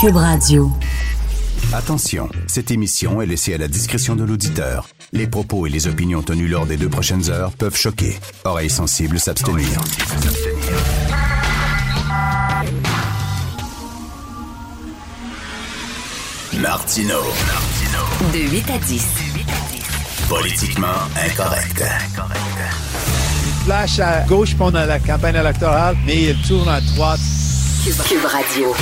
Cube Radio. Attention, cette émission est laissée à la discrétion de l'auditeur. Les propos et les opinions tenues lors des deux prochaines heures peuvent choquer. Oreilles sensibles s'abstenir. Martino. De 8 à 10. Politiquement incorrect. flash à gauche pendant la campagne électorale, mais il tourne à droite. Cube, Cube Radio.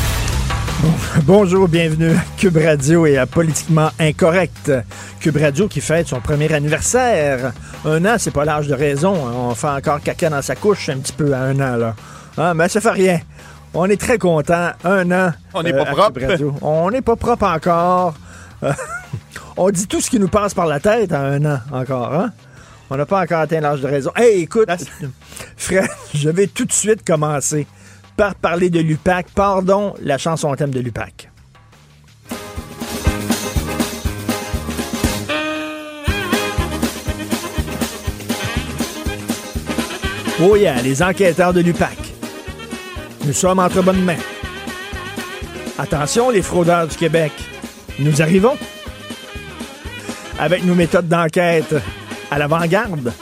Bonjour, bienvenue à Cube Radio et à Politiquement Incorrect. Cube Radio qui fête son premier anniversaire. Un an, c'est pas l'âge de raison. hein. On fait encore caca dans sa couche un petit peu à un an, là. Hein, mais ça fait rien. On est très content. Un an. On n'est euh, pas à propre. On n'est pas propre encore. Euh, on dit tout ce qui nous passe par la tête à un an encore, hein? On n'a pas encore atteint l'âge de raison. Hey, écoute, Fred, je vais tout de suite commencer par parler de l'UPAC. Pardon, la chanson thème de l'UPAC. Oh yeah, les enquêteurs de l'UPAC. Nous sommes entre bonnes mains. Attention, les fraudeurs du Québec. Nous arrivons. Avec nos méthodes d'enquête à l'avant-garde.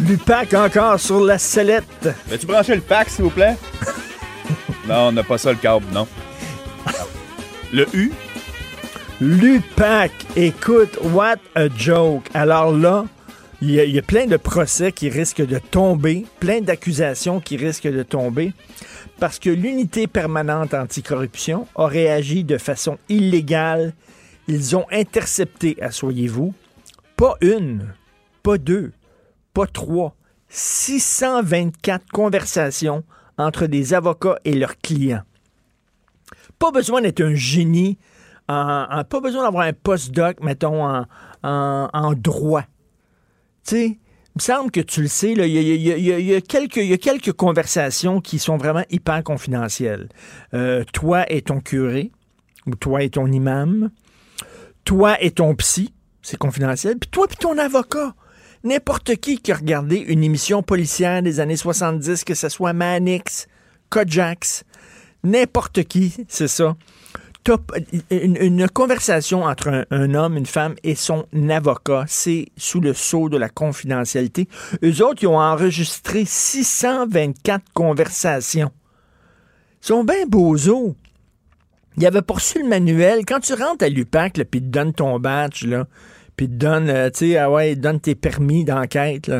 L'UPAC encore sur la sellette. Veux-tu brancher le pack, s'il vous plaît? non, on n'a pas ça le câble, non. Le U? L'UPAC, écoute, what a joke. Alors là, il y, a- il y a plein de procès qui risquent de tomber, plein d'accusations qui risquent de tomber, parce que l'unité permanente anticorruption a réagi de façon illégale. Ils ont intercepté, assoyez-vous, pas une, pas deux, pas trois, 624 conversations entre des avocats et leurs clients. Pas besoin d'être un génie, pas besoin d'avoir un postdoc, mettons, en, droit. Tu sais, il me semble que tu le sais, il y a quelques conversations qui sont vraiment hyper confidentielles. Euh, toi et ton curé, ou toi et ton imam, toi et ton psy, c'est confidentiel, puis toi et ton avocat. N'importe qui qui a regardé une émission policière des années 70, que ce soit Manix, Kojax, n'importe qui, c'est ça. Une, conversation entre un, homme, une femme et son avocat, c'est sous le sceau de la confidentialité. Eux autres, ils ont enregistré 624 conversations. Ils sont bien beaux Il avait poursu le manuel. Quand tu rentres à l'UPAC, puis ils te ton badge, là, puis te euh, ah ils donnent tes permis d'enquête.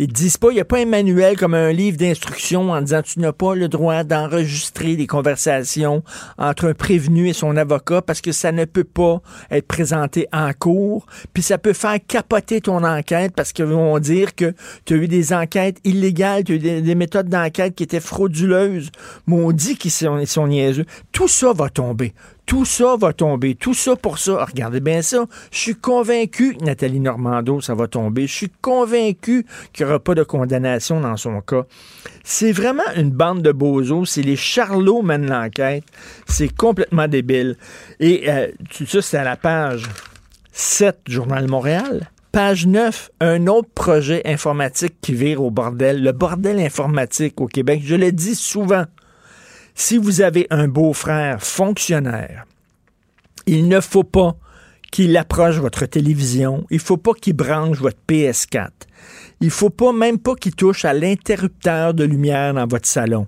Ils te disent pas, il n'y a pas un manuel comme un livre d'instruction en disant tu n'as pas le droit d'enregistrer des conversations entre un prévenu et son avocat parce que ça ne peut pas être présenté en cours, puis ça peut faire capoter ton enquête parce qu'ils vont dire que tu as eu des enquêtes illégales, tu as eu des, des méthodes d'enquête qui étaient frauduleuses. Maudit qu'ils sont, ils sont niaiseux. Tout ça va tomber. Tout ça va tomber. Tout ça pour ça. Regardez bien ça. Je suis convaincu Nathalie Normando, ça va tomber. Je suis convaincu qu'il n'y aura pas de condamnation dans son cas. C'est vraiment une bande de bozos. C'est les charlots mènent l'enquête. C'est complètement débile. Et euh, tout ça, c'est à la page 7 Journal Montréal. Page 9, un autre projet informatique qui vire au bordel. Le bordel informatique au Québec. Je le dis souvent. Si vous avez un beau-frère fonctionnaire, il ne faut pas qu'il approche votre télévision, il faut pas qu'il branche votre PS4. Il faut pas même pas qu'il touche à l'interrupteur de lumière dans votre salon.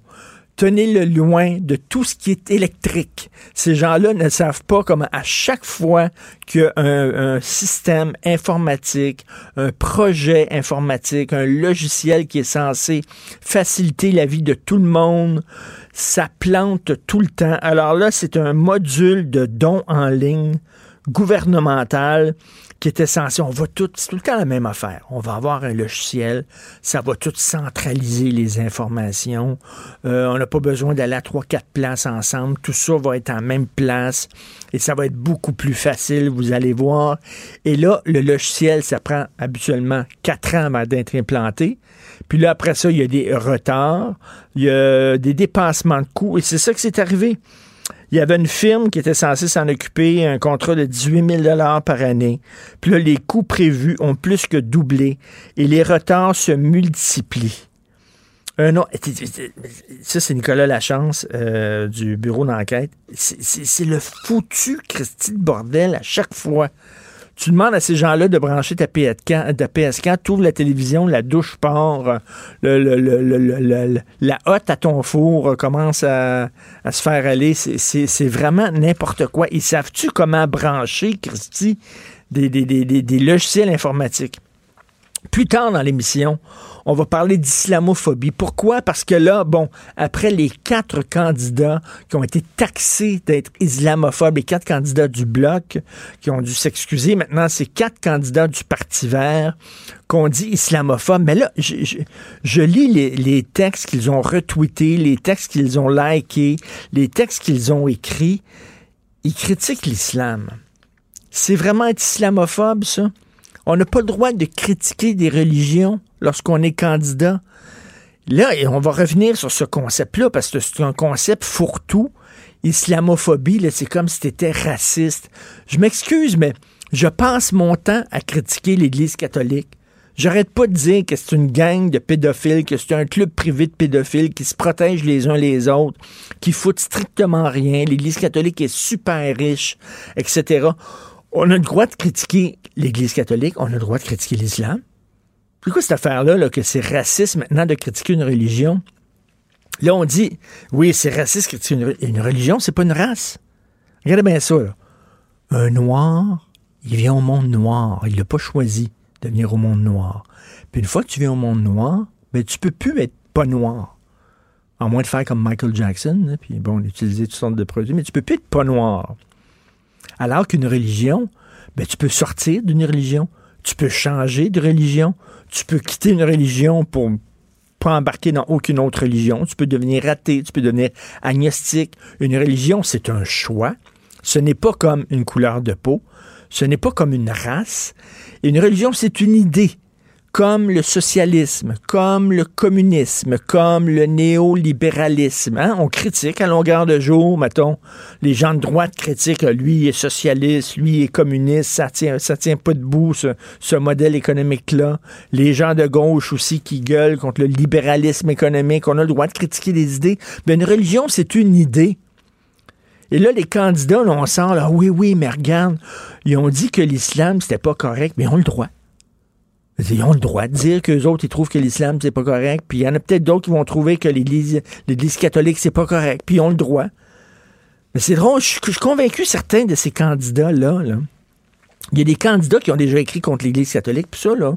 Tenez-le loin de tout ce qui est électrique. Ces gens-là ne savent pas comment à chaque fois qu'il y a un, un système informatique, un projet informatique, un logiciel qui est censé faciliter la vie de tout le monde, ça plante tout le temps. Alors là, c'est un module de don en ligne gouvernemental qui était censé, on va tout, c'est tout le temps la même affaire. On va avoir un logiciel, ça va tout centraliser les informations. Euh, on n'a pas besoin d'aller à trois, quatre places ensemble. Tout ça va être en même place et ça va être beaucoup plus facile, vous allez voir. Et là, le logiciel, ça prend habituellement quatre ans avant d'être implanté. Puis là, après ça, il y a des retards, il y a des dépassements de coûts et c'est ça qui s'est arrivé. Il y avait une firme qui était censée s'en occuper, un contrat de 18 000 par année. Puis là, les coûts prévus ont plus que doublé et les retards se multiplient. Un autre- ça, c'est Nicolas Lachance euh, du bureau d'enquête. C'est- le foutu Christy de bordel à chaque fois. Tu demandes à ces gens-là de brancher ta PS4, ta PS4 tu ouvres la télévision, la douche part, le, le- le- la hotte à ton four commence à, à se faire aller. C'est- vraiment n'importe quoi. Ils savent-tu comment brancher, Christy, des- des- des- des logiciels informatiques? Plus tard dans l'émission, on va parler d'islamophobie. Pourquoi? Parce que là, bon, après les quatre candidats qui ont été taxés d'être islamophobes, les quatre candidats du Bloc qui ont dû s'excuser, maintenant, c'est quatre candidats du Parti vert qu'on dit islamophobes. Mais là, je, lis les, les textes qu'ils ont retweetés, les textes qu'ils ont likés, les textes qu'ils ont écrits. Ils critiquent l'islam. C'est vraiment être islamophobe, ça? On n'a pas le droit de critiquer des religions? Lorsqu'on est candidat. Là, et on va revenir sur ce concept-là, parce que c'est un concept fourre-tout. Islamophobie, c'est comme si c'était raciste. Je m'excuse, mais je passe mon temps à critiquer l'Église catholique. J'arrête pas de dire que c'est une gang de pédophiles, que c'est un club privé de pédophiles qui se protègent les uns les autres, qui foutent strictement rien. L'Église catholique est super riche, etc. On a le droit de critiquer l'Église catholique, on a le droit de critiquer l'islam. Pourquoi cette affaire-là, là, que c'est raciste maintenant de critiquer une religion? Là, on dit, oui, c'est raciste de critiquer une, une religion, c'est pas une race. Regardez bien ça, là. Un noir, il vient au monde noir. Il l'a pas choisi de venir au monde noir. Puis une fois que tu viens au monde noir, ben, tu peux plus être pas noir. À moins de faire comme Michael Jackson, hein, puis bon, utiliser toutes sortes de produits, mais tu peux plus être pas noir. Alors qu'une religion, ben, tu peux sortir d'une religion, tu peux changer de religion, tu peux quitter une religion pour pas embarquer dans aucune autre religion, tu peux devenir athée, tu peux devenir agnostique. Une religion, c'est un choix. Ce n'est pas comme une couleur de peau, ce n'est pas comme une race. Une religion, c'est une idée comme le socialisme, comme le communisme, comme le néolibéralisme. Hein? On critique à longueur de jour, mettons, les gens de droite critiquent, euh, lui est socialiste, lui est communiste, ça tient, ça tient pas debout, ce, ce modèle économique-là. Les gens de gauche aussi qui gueulent contre le libéralisme économique, on a le droit de critiquer des idées. Mais une religion, c'est une idée. Et là, les candidats, là, on sent, là, oui, oui, mais regarde, ils ont dit que l'islam, c'était pas correct, mais ils ont le droit. Ils ont le droit de dire qu'eux autres, ils trouvent que l'islam, c'est pas correct. Puis il y en a peut-être d'autres qui vont trouver que l'Église, l'Église catholique, c'est pas correct. Puis ils ont le droit. Mais c'est drôle, je, suis- convaincu, certains de ces candidats-là, là, il y a des candidats qui ont déjà écrit contre l'Église catholique, puis ça, là,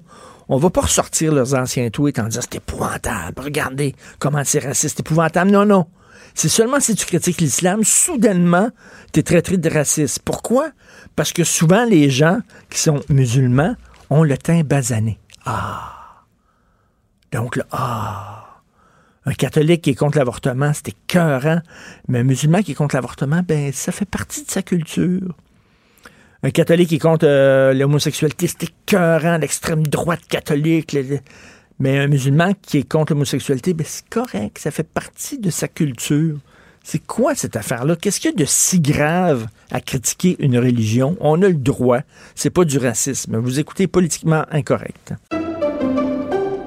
on va pas ressortir leurs anciens tweets en disant c'est épouvantable, regardez comment c'est raciste, épouvantable. Non, non. C'est seulement si tu critiques l'islam, soudainement, tu es traité de raciste. Pourquoi? Parce que souvent, les gens qui sont musulmans ont le teint basané. Ah! Donc, là, ah! Un catholique qui est contre l'avortement, c'est écœurant. Mais un musulman qui est contre l'avortement, ben, ça fait partie de sa culture. Un catholique qui est contre euh, l'homosexualité, c'est écœurant, l'extrême droite catholique. le- le- Mais un musulman qui est contre l'homosexualité, ben, c'est correct, ça fait partie de sa culture. C'est quoi cette affaire-là? Qu'est-ce qu'il y a de si grave à critiquer une religion? On a le droit. C'est pas du racisme. Vous écoutez politiquement incorrect.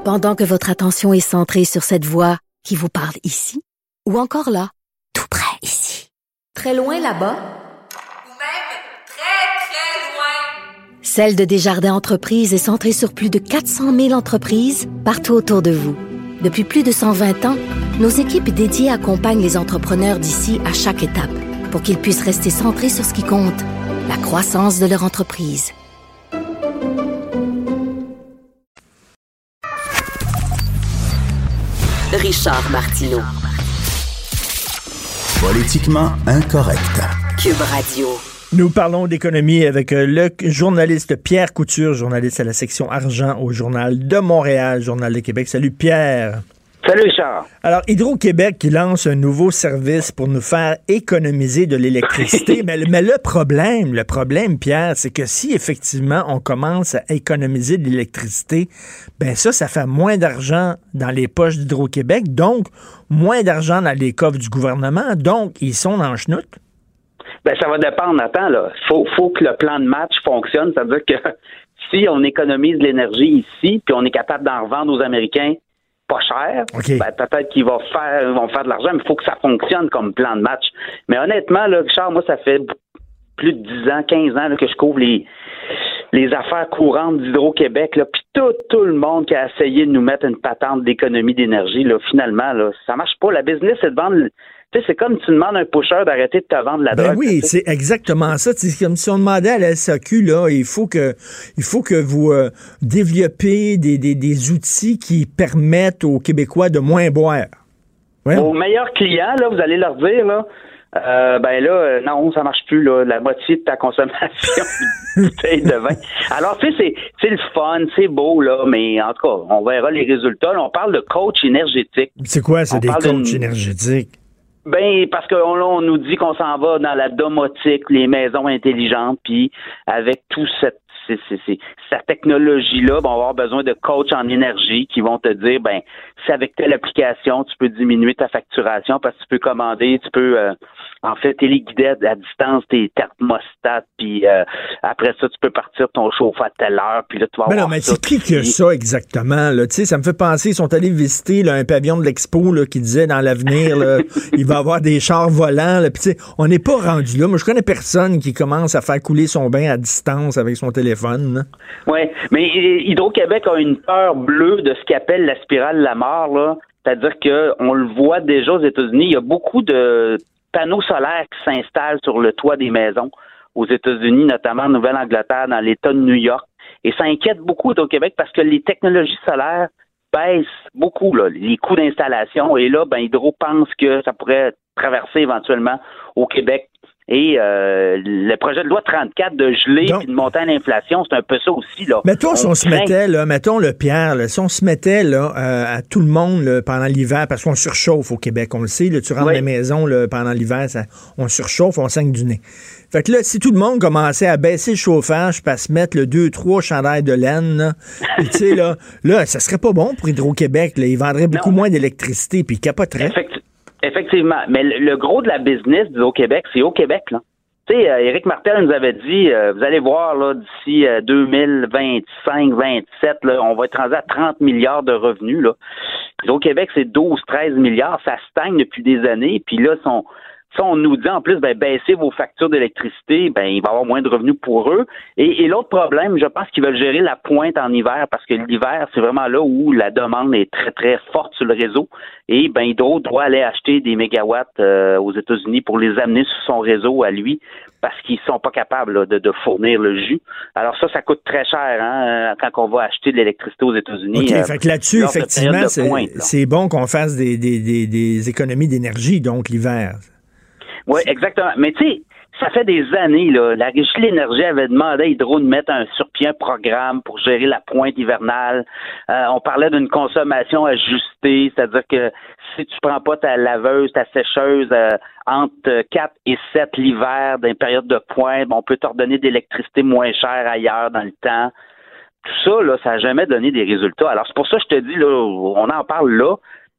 Pendant que votre attention est centrée sur cette voix qui vous parle ici, ou encore là, tout près ici, très loin là-bas, Ou même très, très loin. Celle de Desjardins Entreprises est centrée sur plus de 400 000 entreprises partout autour de vous. Depuis plus de 120 ans, nos équipes dédiées accompagnent les entrepreneurs d'ici à chaque étape pour qu'ils puissent rester centrés sur ce qui compte, la croissance de leur entreprise. Richard Martineau. Politiquement incorrect. Cube Radio. Nous parlons d'économie avec euh, le journaliste Pierre Couture, journaliste à la section argent au Journal de Montréal, Journal de Québec. Salut Pierre. Salut Richard. Alors, Hydro-Québec qui lance un nouveau service pour nous faire économiser de l'électricité. mais, mais, le problème, le problème, Pierre, c'est que si effectivement on commence à économiser de l'électricité, ben ça, ça fait moins d'argent dans les poches d'Hydro-Québec, donc moins d'argent dans les coffres du gouvernement, donc ils sont en chenoute. Ben, ça va dépendre. Attends, là. Faut, faut que le plan de match fonctionne. Ça veut dire que si on économise de l'énergie ici, puis on est capable d'en revendre aux Américains pas cher, ben, peut-être qu'ils vont faire, vont faire de l'argent, mais il faut que ça fonctionne comme plan de match. Mais honnêtement, là, Richard, moi, ça fait plus de 10 ans, 15 ans que je couvre les, les affaires courantes d'Hydro-Québec, puis tout, tout le monde qui a essayé de nous mettre une patente d'économie d'énergie, là, finalement, là, ça marche pas. La business, c'est de vendre tu sais, c'est comme tu demandes à un pusher d'arrêter de te vendre la ben drogue. Oui, c'est exactement ça. C'est comme si on demandait à la SAQ, là, il faut que, il faut que vous euh, développiez des, des, des, outils qui permettent aux Québécois de moins boire. Ouais. Vos meilleurs clients, là, vous allez leur dire, là, euh, ben là, euh, non, ça marche plus, là, la moitié de ta consommation de vin. Alors, tu sais, c'est le fun, c'est beau, là, mais en tout cas, on verra les résultats. Là, on parle de coach énergétique. C'est quoi, c'est des coachs énergétiques? Ben parce que on, nous dit qu'on s'en va dans la domotique, les maisons intelligentes, puis avec tout cette cette technologie-là, on va avoir besoin de coachs en énergie qui vont te dire, ben, c'est avec telle application, tu peux diminuer ta facturation parce que tu peux commander, tu peux euh, en fait, téléguider à distance tes thermostats, puis euh, après ça, tu peux partir ton chauffe à telle heure, puis là, tu vas mais non, mais c'est qui que ça exactement? Là? Tu sais, ça me fait penser, ils sont allés visiter là, un pavillon de l'expo là, qui disait dans l'avenir, il va y avoir des chars volants. Là, puis tu sais, on n'est pas rendu là. Moi, je connais personne qui commence à faire couler son bain à distance avec son téléphone. Oui, mais Hydro-Québec a une peur bleue de ce qu'appelle la spirale de la mort, C'est-à-dire qu'on le voit déjà aux États-Unis, il y a beaucoup de panneaux solaires qui s'installent sur le toit des maisons aux États-Unis, notamment en Nouvelle-Angleterre, dans l'État de New York. Et ça inquiète beaucoup au Québec parce que les technologies solaires baissent beaucoup les coûts d'installation. Et là, ben, Hydro pense que ça pourrait traverser éventuellement au Québec et euh, le projet de loi 34 de geler et de monter à l'inflation, c'est un peu ça aussi. Là. Mettons, si on se mettait, là, mettons le Pierre, là, si on se mettait là, euh, à tout le monde pendant l'hiver, parce qu'on surchauffe au Québec, on le sait, là, tu rentres dans les maisons là, pendant l'hiver, on surchauffe, on saigne du nez. Fait que là, si tout le monde commençait à baisser le chauffage, pas se mettre le 2-3 chandails de laine, tu sais, là, là, ça serait pas bon pour Hydro-Québec. Ils vendraient beaucoup moins d'électricité, puis ils capoteraient. Effectivement. Mais le, gros de la business du Québec, c'est au Québec, là. Tu sais, euh, Éric Martel nous avait dit, euh, vous allez voir, là, d'ici 2025, euh, 27, là, on va être rendu à 30 milliards de revenus, là. au Québec, c'est 12, 13 milliards. Ça stagne depuis des années. Puis là, son, si on nous dit en plus, ben, baissez vos factures d'électricité, ben, il va y avoir moins de revenus pour eux. Et, l'autre problème, je pense qu'ils veulent gérer la pointe en hiver parce que l'hiver, c'est vraiment là où la demande est très, très forte sur le réseau. Et ben, Hydro doit aller acheter des mégawatts euh, aux États-Unis pour les amener sur son réseau à lui parce qu'ils sont pas capables de, fournir le jus. Alors ça, ça coûte très cher hein, quand on va acheter de l'électricité aux États-Unis. OK, euh, fait que là-dessus, effectivement, c'est bon qu'on fasse des, des, des économies d'énergie, donc l'hiver. Oui, exactement. Mais tu sais, ça fait des années, là, la Régie de l'énergie avait demandé à Hydro de mettre un sur pied un programme pour gérer la pointe hivernale. Euh, on parlait d'une consommation ajustée, c'est-à-dire que si tu prends pas ta laveuse, ta sécheuse euh, entre 4 et 7 l'hiver dans période de pointe, on peut t'ordonner d'électricité moins chère ailleurs dans le temps. Tout ça, là, ça n'a jamais donné des résultats. Alors, c'est pour ça que je te dis, là, on en parle là,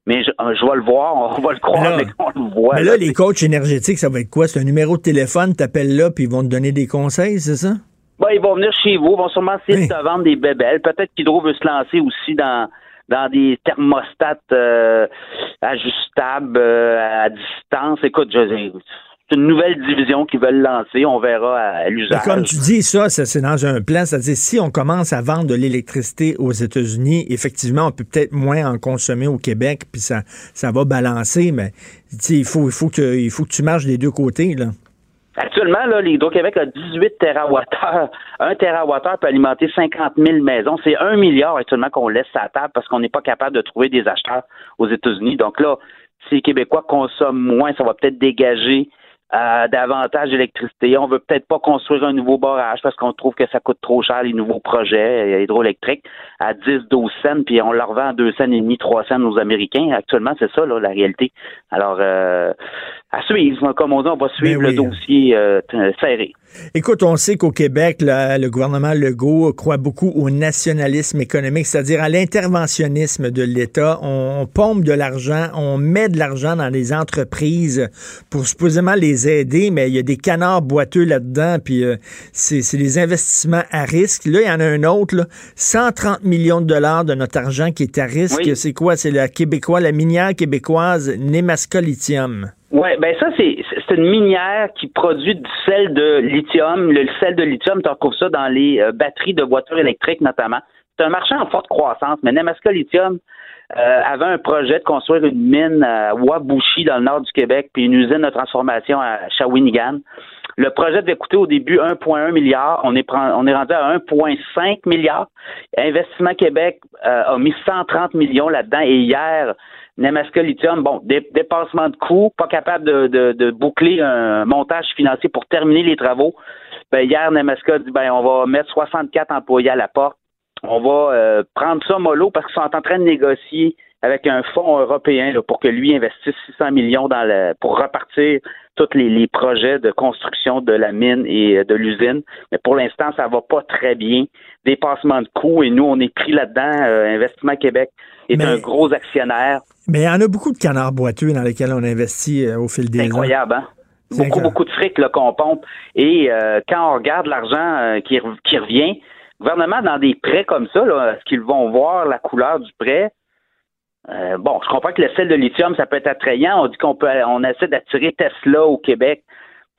mais je, vais le voir, on va le croire, mais, on le voit. Mais là, les coachs énergétiques, ça va être quoi? C'est un numéro de téléphone, t'appelles là, puis ils vont te donner des conseils, c'est ça? Ben, ils vont venir chez vous, ils vont sûrement essayer de te vendre des bébelles. Peut-être qu'Hydro veut se lancer aussi dans dans des thermostats euh, ajustables euh, à distance. Écoute, je, une nouvelle division qu'ils veulent lancer. On verra à, l'usage. Comme tu dis, ça, c'est dans un plan. C'est-à-dire, si on commence à vendre de l'électricité aux États-Unis, effectivement, on peut peut-être moins en consommer au Québec, puis ça, ça va balancer, mais il faut, il, faut que, il faut que tu marches des deux côtés. Là. Actuellement, là, l'Hydro-Québec a 18 TWh. Un TWh peut alimenter 50 000 maisons. C'est un milliard actuellement qu'on laisse à table parce qu'on n'est pas capable de trouver des acheteurs aux États-Unis. Donc là, si les Québécois consomment moins, ça va peut-être dégager euh, davantage d'électricité. On veut peut-être pas construire un nouveau barrage parce qu'on trouve que ça coûte trop cher les nouveaux projets euh, hydroélectriques à 10, 12 cents, puis on leur vend à 2 cents et demi, 3 cents aux Américains. Actuellement, c'est ça là, la réalité. Alors, euh, à suivre, comme on dit, on va suivre Ben oui. le dossier euh, serré. Écoute, on sait qu'au Québec, là, le gouvernement Legault croit beaucoup au nationalisme économique, c'est-à-dire à l'interventionnisme de l'État. On, on pompe de l'argent, on met de l'argent dans les entreprises pour supposément les aider, mais il y a des canards boiteux là-dedans, puis euh, c'est des investissements à risque. Là, il y en a un autre, là, 130 millions de dollars de notre argent qui est à risque. Oui. C'est quoi? C'est la québécois, la minière québécoise Nemasco Lithium. Ouais, ben ça c'est c'est une minière qui produit du sel de lithium. Le sel de lithium, tu retrouves ça dans les euh, batteries de voitures électriques notamment. C'est un marché en forte croissance, mais Nemaska Lithium euh, avait un projet de construire une mine à Wabushi dans le nord du Québec, puis une usine de transformation à Shawinigan. Le projet devait coûter au début 1,1 milliard. On est, on est rendu à 1,5 milliard. Investissement Québec euh, a mis 130 millions là-dedans. Et hier, Nemaska Lithium, bon, dé- dépassement de coûts, pas capable de, de- de boucler un montage financier pour terminer les travaux. Ben, hier, Nemaska a dit ben, on va mettre 64 employés à la porte. On va euh, prendre ça mollo parce qu'ils sont en train de négocier avec un fonds européen là, pour que lui investisse 600 millions dans pour repartir tous les, les projets de construction de la mine et euh, de l'usine. Mais pour l'instant, ça va pas très bien. Dépassement de coûts et nous, on est pris là-dedans. Euh, Investissement Québec est Mais- un gros actionnaire. Mais il y en a beaucoup de canards boiteux dans lesquels on investit euh, au fil des ans. incroyable, hein? Beaucoup, incroyable. beaucoup de fric qu'on pompe. Et euh, quand on regarde l'argent euh, qui revient, gouvernement, dans des prêts comme ça, est-ce qu'ils vont voir la couleur du prêt? Euh, bon, je comprends que le sel de lithium, ça peut être attrayant. On dit qu'on peut on essaie d'attirer Tesla au Québec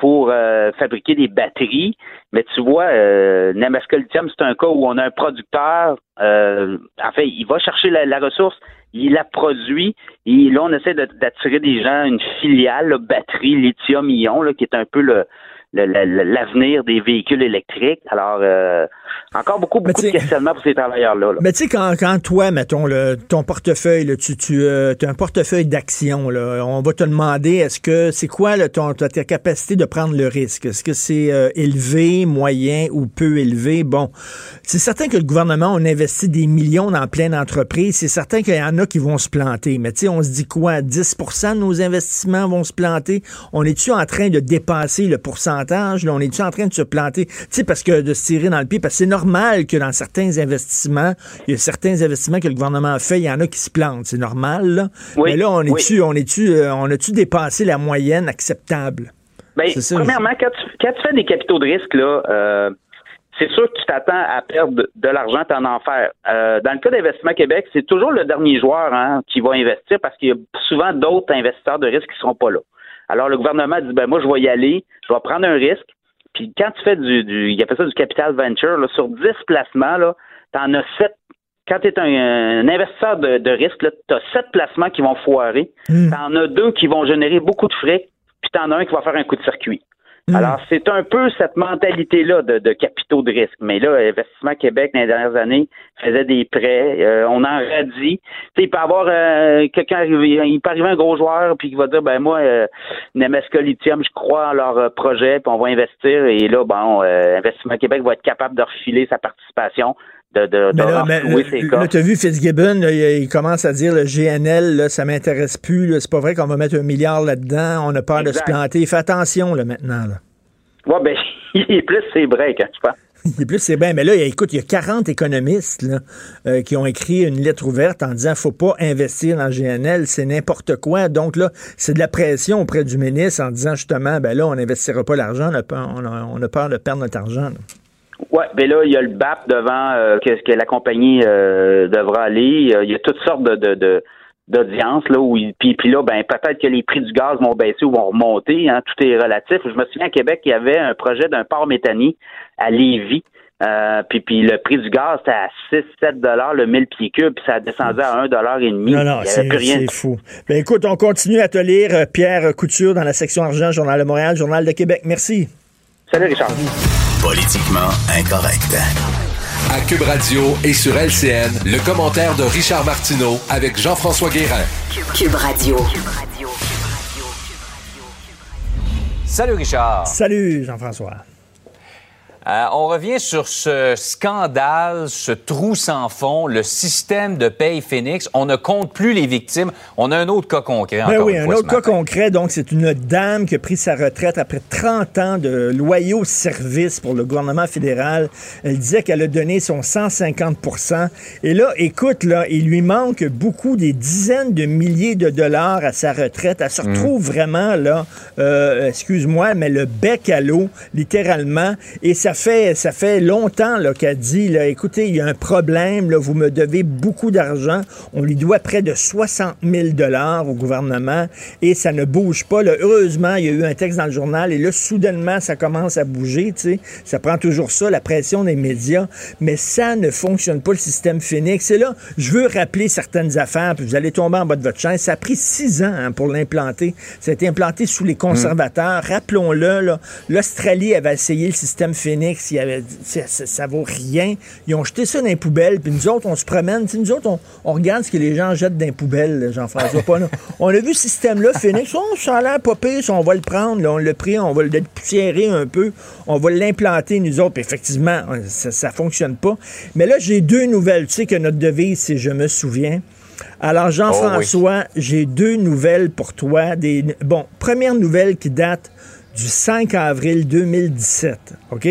pour euh, fabriquer des batteries. Mais tu vois, euh, Namaska Lithium, c'est un cas où on a un producteur, euh, il va chercher la, ressource, il la produit, et là, on essaie d'attirer des gens, une filiale, là, batterie lithium-ion, qui est un peu le- l'avenir des véhicules électriques. Alors, euh, encore beaucoup, beaucoup de questionnements pour ces travailleurs-là. là. Mais tu sais, quand, quand toi, mettons, le, ton portefeuille, là, tu, tu as un portefeuille d'actions, là, on va te demander, est-ce que c'est quoi là, ton, ta, ta capacité de prendre le risque? Est-ce que c'est euh, élevé, moyen ou peu élevé? Bon, c'est certain que le gouvernement, on investit des millions dans plein d'entreprises. C'est certain qu'il y en a qui vont se planter. Mais tu sais, on se dit quoi? 10% de nos investissements vont se planter? On est-tu en train de dépasser le pourcentage? Là? On est-tu en train de se planter? Tu sais, parce que de se tirer dans le pied, parce que c'est normal que dans certains investissements, il y a certains investissements que le gouvernement fait, il y en a qui se plantent. C'est normal, là. Oui, Mais là, on oui. est-tu, on est-tu, euh, on a-tu dépassé la moyenne acceptable? C'est ça, premièrement, quand tu, quand tu fais des capitaux de risque, là, euh, c'est sûr que tu t'attends à perdre de, l'argent, en faire. Euh, dans le cas d'Investissement Québec, c'est toujours le dernier joueur hein, qui va investir parce qu'il y a souvent d'autres investisseurs de risque qui ne seront pas là. Alors, le gouvernement dit, ben moi, je vais y aller, je vais prendre un risque. Puis quand tu fais du, du il appelle ça du capital venture, là, sur 10 placements, là, t'en as 7 quand tu es un, un investisseur de, de risque, tu as sept placements qui vont foirer. Hmm. Tu en as deux qui vont générer beaucoup de frais, puis tu en as un qui va faire un coup de circuit. Hmm. Alors, c'est un peu cette mentalité-là de, de capitaux de risque. Mais là, Investissement Québec, dans les dernières années, faisait des prêts. Euh, on en radie. Tu sais, il peut avoir euh, quelqu'un il peut arriver un gros joueur, puis qui va dire, ben moi, euh, Nemesca Lithium, je crois en leur euh, projet, puis on va investir. Et là, bon, euh, Investissement Québec va être capable de refiler sa participation de, Mais là, mais, là, t'as vu Fitzgibbon, là, il, commence à dire le GNL, là, ça m'intéresse plus. C'est pas vrai qu'on va mettre un milliard là-dedans. On a peur de se planter. Fais attention là, maintenant. Là. Ouais, ben, il est plus ses breaks, hein, je pense. Et plus, c'est bien. Mais là, écoute, il y a 40 économistes là, euh, qui ont écrit une lettre ouverte en disant faut pas investir dans le GNL, c'est n'importe quoi. Donc là, c'est de la pression auprès du ministre en disant justement, ben là, on n'investira pas l'argent, on a peur, on a, on a peur de perdre notre argent. là. Ouais, ben là, il y a le BAP devant euh, que, que la compagnie euh, devra aller. Il y a toutes sortes de, de, là où puis, puis là ben peut-être que les prix du gaz vont baisser ou vont remonter hein, tout est relatif je me souviens à Québec il y avait un projet d'un port méthanier à Lévis euh, puis, puis le prix du gaz c'était à 6-7 dollars le 1000 pieds cubes puis ça a descendu à 1 dollar et demi Non, non, c'est fou. Ben écoute, on continue à te lire euh, Pierre Couture dans la section argent, Journal de Montréal, Journal de Québec. Merci. salut Richard Politiquement incorrect. À Cube Radio et sur LCN, le commentaire de Richard Martineau avec Jean-François Guérin. Cube Radio. Salut Richard. Salut Jean-François. Euh, on revient sur ce scandale, ce trou sans fond, le système de paye Phoenix. On ne compte plus les victimes. On a un autre cas concret. Ben encore oui, une un autre cas concret. Donc, c'est une dame qui a pris sa retraite après 30 ans de loyaux services pour le gouvernement fédéral. Elle disait qu'elle a donné son 150% Et là, écoute, là, il lui manque beaucoup, des dizaines de milliers de dollars à sa retraite. Elle se retrouve vraiment, là, euh, excuse-moi, mais le bec à l'eau, littéralement. Et ça fait, ça fait longtemps qu'elle dit, là, écoutez, il y a un problème, là, vous me devez beaucoup d'argent. On lui doit près de 60 000 dollars au gouvernement et ça ne bouge pas. là. Heureusement, il y a eu un texte dans le journal et là, soudainement, ça commence à bouger. Ça prend toujours ça, la pression des médias, mais ça ne fonctionne pas, le système Phoenix. Et là, je veux rappeler certaines affaires, puis vous allez tomber en bas de votre chaise. Ça a pris six ans hein, pour l'implanter. Ça a été implanté sous les conservateurs. Rappelons-le, l'Australie avait essayé le système Phoenix. Il ça, ça, ça vaut rien. Ils ont jeté ça dans les poubelles, puis nous autres, on se promène. Tu sais, nous autres, on, on regarde ce que les gens jettent dans les poubelles, Jean-François. On a vu ce système-là, Phoenix. Oh, ça a l'air pas pire, on va le prendre. là. on l'a pris, on va le poussiérer un peu. On va l'implanter, nous autres. Puis effectivement, ça, ça fonctionne pas. Mais là, j'ai deux nouvelles. Tu sais que notre devise, c'est Je me souviens. Alors, Jean-François, j'ai deux nouvelles pour toi. Des, bon, première nouvelle qui date du 5 avril 2017, OK?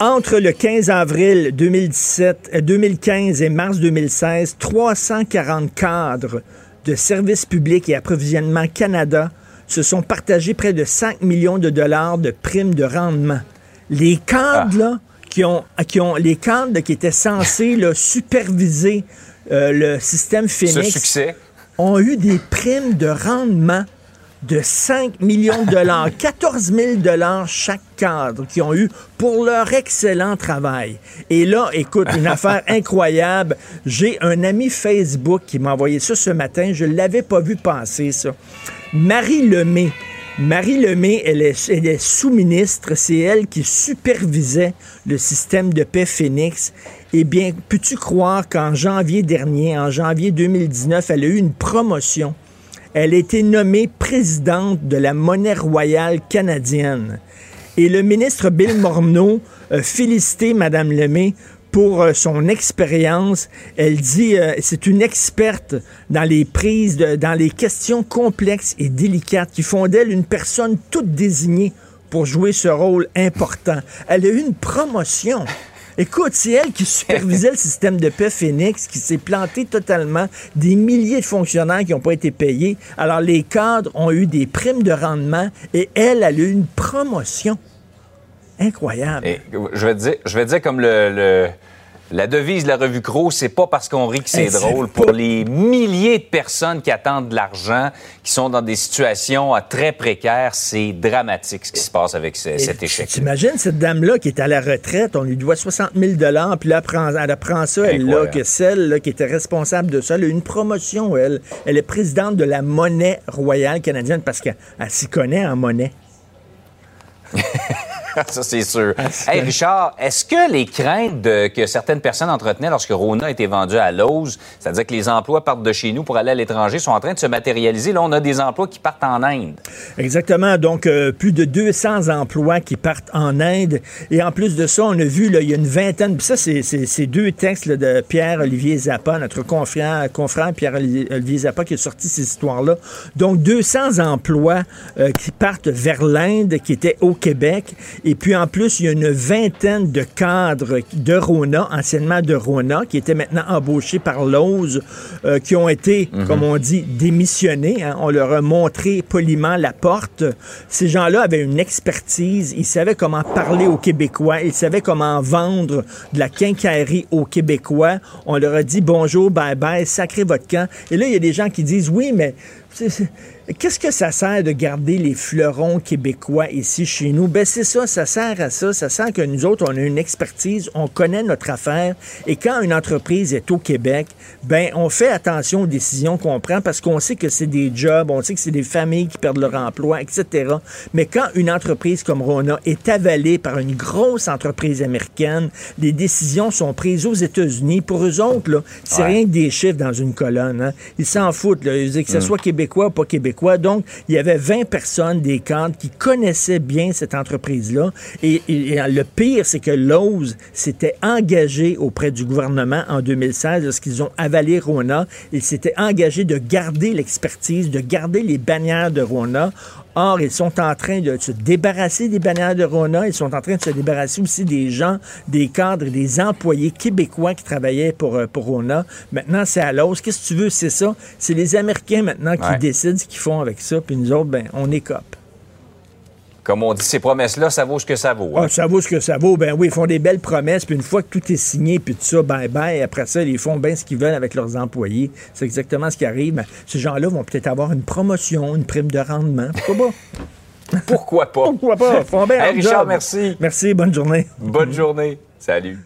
Entre le 15 avril 2017, euh, 2015 et mars 2016, 340 cadres de services publics et approvisionnement Canada se sont partagés près de 5 millions de dollars de primes de rendement. Les cadres, là, qui ont, qui ont, les cadres qui étaient censés là, superviser euh, le système Ce Phoenix succès. ont eu des primes de rendement de 5 millions de dollars, 14 000 dollars chaque cadre qui ont eu pour leur excellent travail. Et là, écoute, une affaire incroyable. J'ai un ami Facebook qui m'a envoyé ça ce matin. Je ne l'avais pas vu passer, ça. Marie Lemay. Marie Lemay, elle est, elle est sous-ministre. C'est elle qui supervisait le système de paix Phoenix. Eh bien, peux-tu croire qu'en janvier dernier, en janvier 2019, elle a eu une promotion elle a été nommée présidente de la monnaie royale canadienne. Et le ministre Bill Morneau a félicité Mme Lemay pour euh, son expérience. Elle dit euh, c'est une experte dans les prises, dans les questions complexes et délicates qui font d'elle une personne toute désignée pour jouer ce rôle important. Elle a eu une promotion. Écoute, c'est elle qui supervisait le système de paix qui s'est planté totalement, des milliers de fonctionnaires qui n'ont pas été payés. Alors, les cadres ont eu des primes de rendement et elle, a eu une promotion. Incroyable. Je vais dire, je vais dire comme le- la devise de la revue Cro, c'est pas parce qu'on rit que c'est Eh, drôle. Pour les milliers de personnes qui attendent de l'argent, qui sont dans des situations euh, très précaires, c'est dramatique ce qui se passe avec ce- cet échec. T'imagines cette dame-là qui est à la retraite, on lui doit 60 000 puis là, elle prend, elle apprend ça, elle, là, que celle là, qui était responsable de ça, elle a eu une promotion, elle. Elle est présidente de la monnaie royale canadienne parce qu'elle elle s'y connaît en monnaie. Ça, c'est sûr. c'est Hey. Richard, est-ce que les craintes de- que certaines personnes entretenaient lorsque Rona a été vendue à Lowe's, c'est-à-dire que les emplois partent de chez nous pour aller à l'étranger, sont en train de se matérialiser? Là, on a des emplois qui partent en Inde. Exactement. Donc, euh, plus de 200 emplois qui partent en Inde. Et en plus de ça, on a vu, là, il y a une vingtaine. Puis ça, c'est- deux textes là, de Pierre-Olivier Zappa, notre confrère, confrère Pierre-Olivier Zappa, qui a sorti ces histoires-là. Donc, 200 emplois euh, qui partent vers l'Inde, qui étaient au Québec. Et puis, en plus, il y a une vingtaine de cadres de Rona, anciennement de Rona, qui étaient maintenant embauchés par Lowe's, euh, qui ont été, comme on dit, démissionnés. hein. On leur a montré poliment la porte. Ces gens-là avaient une expertise. Ils savaient comment parler aux Québécois. Ils savaient comment vendre de la quincaillerie aux Québécois. On leur a dit bonjour, bye bye, sacrez votre camp. Et là, il y a des gens qui disent oui, mais Qu'est-ce que ça sert de garder les fleurons québécois ici chez nous? Ben c'est ça, ça sert à ça. Ça sert que nous autres, on a une expertise, on connaît notre affaire. Et quand une entreprise est au Québec, ben on fait attention aux décisions qu'on prend parce qu'on sait que c'est des jobs, on sait que c'est des familles qui perdent leur emploi, etc. Mais quand une entreprise comme Rona est avalée par une grosse entreprise américaine, les décisions sont prises aux États-Unis. Pour eux autres, là, c'est Ouais. rien que des chiffres dans une colonne. hein. Ils s'en foutent. Là. Ils disent que ce soit québécois québécois. Donc, il y avait 20 personnes des cadres qui connaissaient bien cette entreprise-là. Et le pire, c'est que Lowe's s'était engagé auprès du gouvernement en 2016 lorsqu'ils ont avalé Rona. Ils s'étaient engagés de garder l'expertise, de garder les bannières de Rona. Or, ils sont en train de se débarrasser des bannières de Rona. Ils sont en train de se débarrasser aussi des gens, des cadres, des employés québécois qui travaillaient pour, euh, pour Rona. Maintenant, c'est à l'os. Qu'est-ce que tu veux? C'est ça. C'est les Américains maintenant qui Ouais. décident ce qu'ils font avec ça. Puis nous autres, ben, on écope. Comme on dit, ces promesses-là, ça vaut ce que ça vaut. hein. Ah, ça vaut ce que ça vaut. Ben oui, ils font des belles promesses. Puis une fois que tout est signé, puis tout ça, bye bye. Après ça, ils font bien ce qu'ils veulent avec leurs employés. C'est exactement ce qui arrive. Mais ces gens-là vont peut-être avoir une promotion, une prime de rendement. Pourquoi pas? Pourquoi pas? Pourquoi pas? Ils font bien Hey, Richard, job. merci. Merci, bonne journée. Bonne journée. Salut.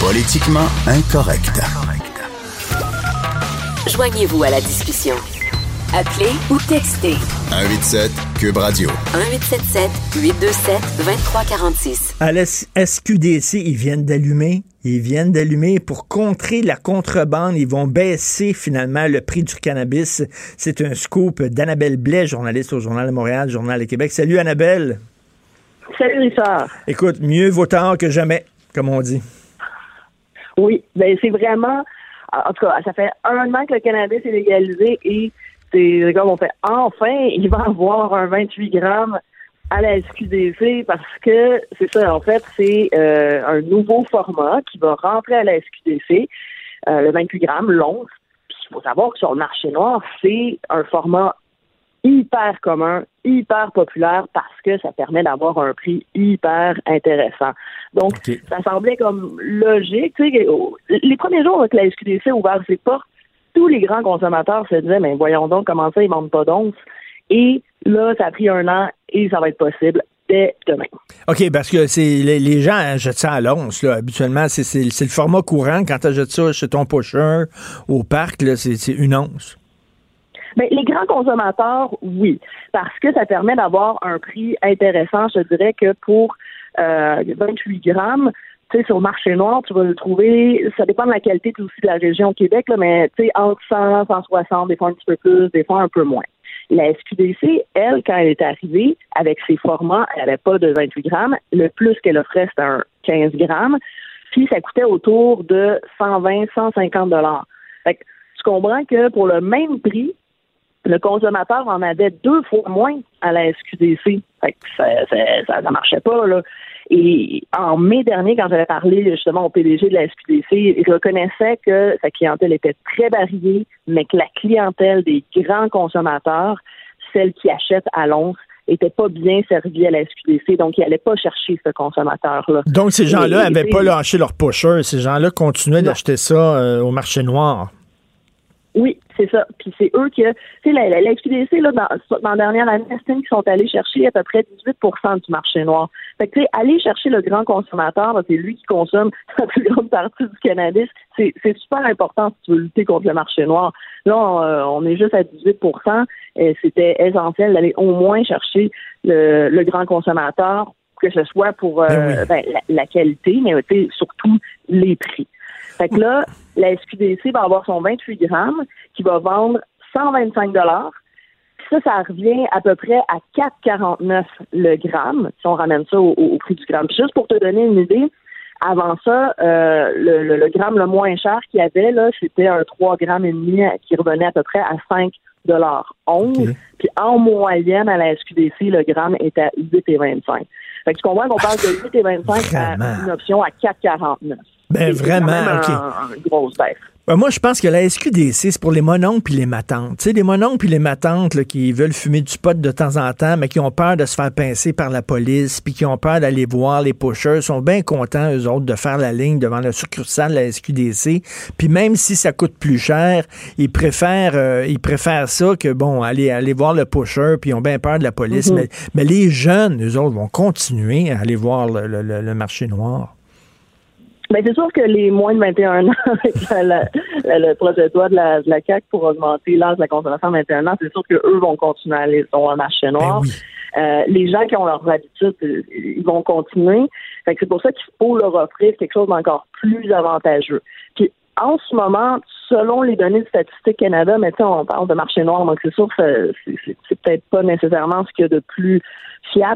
Politiquement incorrect. Joignez-vous à la discussion. Appelez ou textez 187 Cube Radio. 1877 827 2346. À la SQDC, ils viennent d'allumer. Ils viennent d'allumer pour contrer la contrebande. Ils vont baisser finalement le prix du cannabis. C'est un scoop d'Annabelle Blais, journaliste au Journal de Montréal, Journal de Québec. Salut Annabelle. Salut Richard. Écoute, mieux vaut tard que jamais, comme on dit. Oui, ben c'est vraiment, en tout cas, ça fait un an que le cannabis est légalisé et c'est comme on fait enfin, il va avoir un 28 grammes à la SQDC parce que c'est ça, en fait, c'est euh, un nouveau format qui va rentrer à la SQDC, euh, le 28 grammes, l'once. Puis il faut savoir que sur le marché noir, c'est un format hyper commun, hyper populaire parce que ça permet d'avoir un prix hyper intéressant. Donc, ça semblait comme logique. Tu sais, au- les premiers jours que la SQDC a ouvert ses portes, tous les grands consommateurs se disaient, mais voyons donc comment ça, ils vendent pas d'once. Et là, ça a pris un an et ça va être possible dès demain. OK, parce que c'est les, les gens achètent ça à l'once. là. Habituellement, c'est le format courant. Quand tu achètes ça chez ton pusher au parc, là, c'est une once. Ben, les grands consommateurs, oui, parce que ça permet d'avoir un prix intéressant. Je dirais que pour euh, 28 grammes, tu sais, sur le marché noir, tu vas le trouver, ça dépend de la qualité aussi de la région au Québec, mais tu sais, entre 100, 160, des fois un petit peu plus, des fois un peu moins. La SQDC, elle, quand elle est arrivée, avec ses formats, elle n'avait pas de 28 grammes. Le plus qu'elle offrait, c'était un 15 grammes. Puis ça coûtait autour de 120, 150 dollars. Fait que tu comprends que pour le même prix, le consommateur en avait deux fois moins à la SQDC. Fait que ça, ça, ça, ça marchait pas, là. Et en mai dernier, quand j'avais parlé justement au PDG de la SQDC, il reconnaissait que sa clientèle était très variée, mais que la clientèle des grands consommateurs, celle qui achète à l'once, était pas bien servie à la SQDC, donc il allait pas chercher ce consommateur-là. Donc, ces gens-là n'avaient pas lâché leur pusher. Ces gens-là continuaient d'acheter ça euh, au marché noir. Oui, c'est ça. Puis c'est eux qui, tu sais, la, la, la là, dans, dans la dernière année, estime qu'ils sont allés chercher à peu près 18% du marché noir. Fait que, tu sais, aller chercher le grand consommateur, c'est lui qui consomme la plus grande partie du cannabis. C'est c'est super important si tu veux lutter contre le marché noir. Là, on, euh, on est juste à 18 et C'était essentiel d'aller au moins chercher le, le grand consommateur, que ce soit pour euh, ben, la, la qualité, mais surtout les prix. Fait que là, la SQDC va avoir son 28 grammes qui va vendre 125 dollars. Ça, ça revient à peu près à 4,49 le gramme, si on ramène ça au, prix du gramme. Puis juste pour te donner une idée, avant ça, euh, le, le- le gramme le moins cher qu'il y avait, là, c'était un 3 grammes et demi qui revenait à peu près à 5 dollars 11. Puis en moyenne, à la SQDC, le gramme est à 8,25. Fait que tu comprends qu'on parle de 8,25 à une option à 4,49. Ben, vraiment, OK. grosse baisse. Ben, moi, je pense que la SQDC, c'est pour les mononcles puis les matantes. Tu sais, les mononcles puis les matantes là, qui veulent fumer du pot de temps en temps, mais qui ont peur de se faire pincer par la police, puis qui ont peur d'aller voir les pushers, sont bien contents, eux autres, de faire la ligne devant la succursale de la SQDC. Puis même si ça coûte plus cher, ils préfèrent, euh, ils préfèrent ça que, bon, aller, aller voir le pusher, puis ils ont bien peur de la police. Mhm. mais, mais les jeunes, eux autres, vont continuer à aller voir le, le- le- le marché noir. Ben, c'est sûr que les moins de 21 ans, avec le projet de loi de la, de la CAQ pour augmenter l'âge de la consommation à 21 ans, c'est sûr qu'eux vont continuer à aller sur un marché noir. Euh, les gens qui ont leurs habitudes, ils vont continuer. Fait que c'est pour ça qu'il faut leur offrir quelque chose d'encore plus avantageux. Puis en ce moment, selon les données de Statistique Canada, mais tu sais, on parle de marché noir, donc c'est sûr que c'est peut-être pas nécessairement ce qu'il y a de plus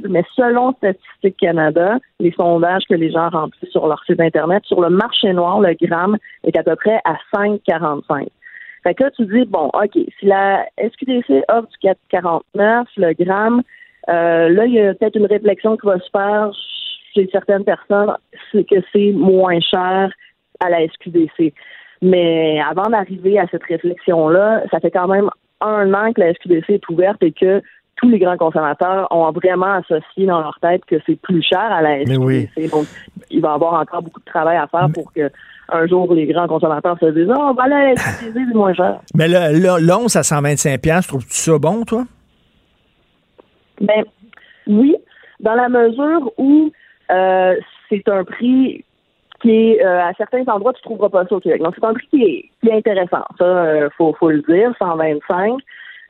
mais selon Statistique Canada, les sondages que les gens remplissent sur leur site Internet, sur le marché noir, le gramme est à peu près à 5,45. Fait que là, tu dis, bon, OK, si la SQDC offre du 4,49, le gramme, euh, là, il y a peut-être une réflexion qui va se faire chez certaines personnes, c'est que c'est moins cher à la SQDC. Mais avant d'arriver à cette réflexion-là, ça fait quand même un an que la SQDC est ouverte et que tous les grands consommateurs ont vraiment associé dans leur tête que c'est plus cher à la oui. Donc, il va y avoir encore beaucoup de travail à faire pour que un jour les grands consommateurs se disent Oh, ben là, c'est moins cher. Mais là, là, l'once à 125 pièces, trouves-tu ça bon, toi? Ben oui, dans la mesure où euh, c'est un prix qui est euh, à certains endroits tu trouveras pas ça au Québec. Donc c'est un prix qui est, qui est intéressant, ça euh, faut faut le dire, 125.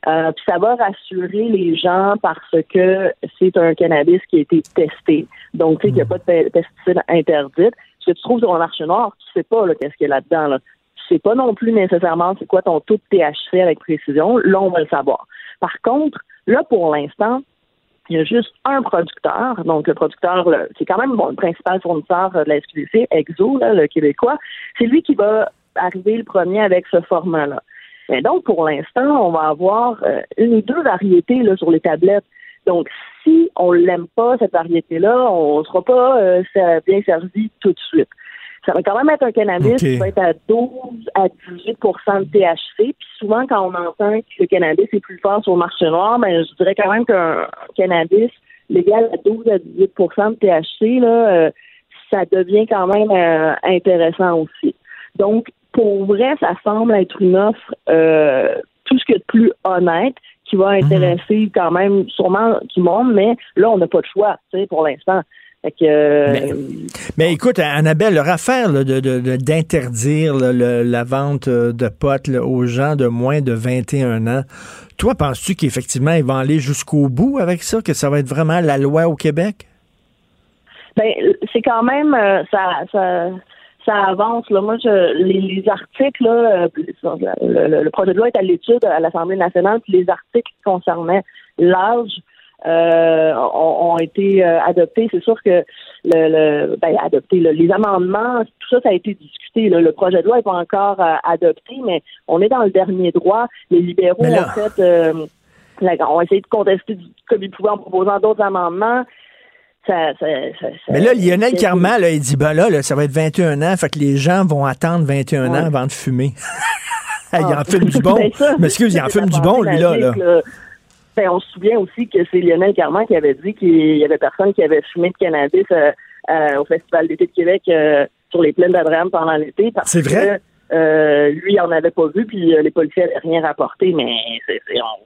Euh, puis ça va rassurer les gens parce que c'est un cannabis qui a été testé. Donc, tu sais qu'il n'y a pas de pe- pesticides interdits. Ce que tu trouves sur le marché noir, tu sais pas là, qu'est-ce qu'il y a là-dedans. Là. Tu sais pas non plus nécessairement c'est quoi ton taux de THC avec précision. Là, on va le savoir. Par contre, là, pour l'instant, il y a juste un producteur, donc le producteur, c'est quand même bon, le principal fournisseur euh, de la SQDC, Exo, là, le québécois, c'est lui qui va arriver le premier avec ce format-là. Mais donc, pour l'instant, on va avoir euh, une ou deux variétés là, sur les tablettes. Donc, si on l'aime pas, cette variété-là, on ne sera pas euh, ça- bien servi tout de suite. Ça va quand même être un cannabis qui va être à 12 à 18% de THC. Puis souvent, quand on entend que le cannabis est plus fort sur le marché noir, ben, je dirais quand même qu'un cannabis légal à 12 à 18% de THC, là, euh, ça devient quand même euh, intéressant aussi. Donc, pour vrai, ça semble être une offre euh, tout ce qu'il y a de plus honnête qui va intéresser quand même sûrement tout le monde, mais là, on n'a pas de choix, tu sais, pour l'instant. Que, euh, Mais- Mais écoute, Annabelle, leur affaire là, de- de- de- d'interdire la vente euh, de potes là, aux gens de moins de 21 ans, toi, penses-tu qu'effectivement, ils vont aller jusqu'au bout avec ça, que ça va être vraiment la loi au Québec? Ben, c'est quand même euh, ça, ça, ça avance. Là. Moi, je, les, les articles, là, euh, le, le- le projet de loi est à l'étude à l'Assemblée nationale, puis les articles qui concernaient l'âge euh, ont, ont été euh, adoptés. C'est sûr que le, le ben, adopté, là, les amendements, tout ça, ça a été discuté. là. Le projet de loi n'est pas encore euh, adopté, mais on est dans le dernier droit. Les libéraux là- ont fait euh, la- ont essayé de contester comme ils pouvaient en proposant d'autres amendements. Ça, ça, ça- ça- Mais là, Lionel Carman, là, il dit, ben là, là, ça va être 21 ans, fait que les gens vont attendre 21 ans Ouais. avant de fumer. Il en Ah. fume du bon. Ben ça, Mais excuse, il en fume du bon, lui, là. Ben, on se souvient aussi que c'est Lionel Carman qui avait dit qu'il y avait personne qui avait fumé de cannabis euh, euh, au Festival d'été de Québec euh, sur les plaines d'Abraham pendant l'été. C'est vrai? que, lui, il en avait pas vu, puis les policiers n'avaient rien rapporté, mais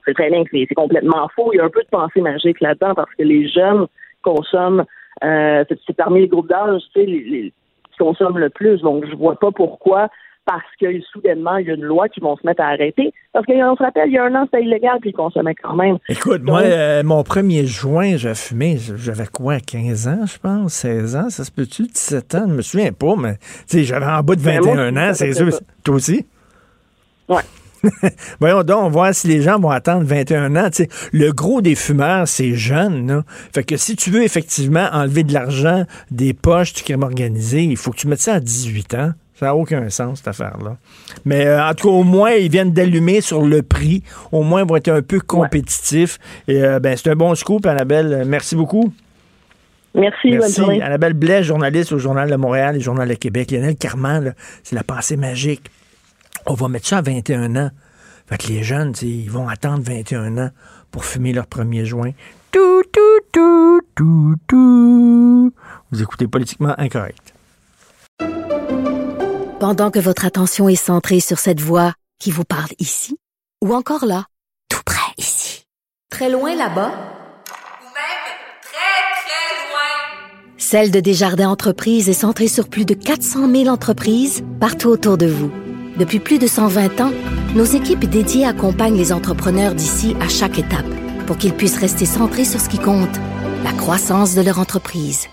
c'est très bien que c'est c'est complètement faux. Il y a un peu de pensée magique là-dedans parce que les jeunes consomment, euh, c'est parmi les groupes d'âge, tu sais, les, les- qui consomment le plus. Donc, je vois pas pourquoi, parce que soudainement, il y a une loi qui vont se mettre à arrêter. Parce qu'on se rappelle, il y a un an, c'était illégal, puis ils consommaient quand même. Écoute, moi, euh, mon premier joint, j'ai fumé, j'avais quoi, 15 ans, je pense, 16 ans, ça se peut-tu, 17 ans, je me souviens pas, mais tu sais, j'avais en bas de Ben, moi 21 ans, c'est sûr. Toi aussi? Ouais. Voyons donc, voir si les gens vont attendre 21 ans. Le gros des fumeurs, c'est jeune. Là. Fait que si tu veux effectivement enlever de l'argent des poches du crime organisé, il faut que tu mettes ça à 18 ans. Ça n'a aucun sens, cette affaire-là. Mais euh, en tout cas, au moins, ils viennent d'allumer sur le prix. Au moins, ils vont être un peu compétitifs. Et euh, ben, c'est un bon scoop, Annabelle. Merci beaucoup. Merci, bonne Merci. journée. Annabelle Blais, journaliste au Journal de Montréal et Journal de Québec. Lionel Carman, c'est la pensée magique. On va mettre ça à 21 ans. Fait que les jeunes, ils vont attendre 21 ans pour fumer leur premier joint. Tout, tout, tout, tout, tout. Vous écoutez Politiquement Incorrect. Pendant que votre attention est centrée sur cette voix qui vous parle ici, ou encore là, tout près ici, très loin là-bas, Ou même très, très loin. Celle de Desjardins Entreprises est centrée sur plus de 400 000 entreprises partout autour de vous. Depuis plus de 120 ans, nos équipes dédiées accompagnent les entrepreneurs d'ici à chaque étape pour qu'ils puissent rester centrés sur ce qui compte, la croissance de leur entreprise.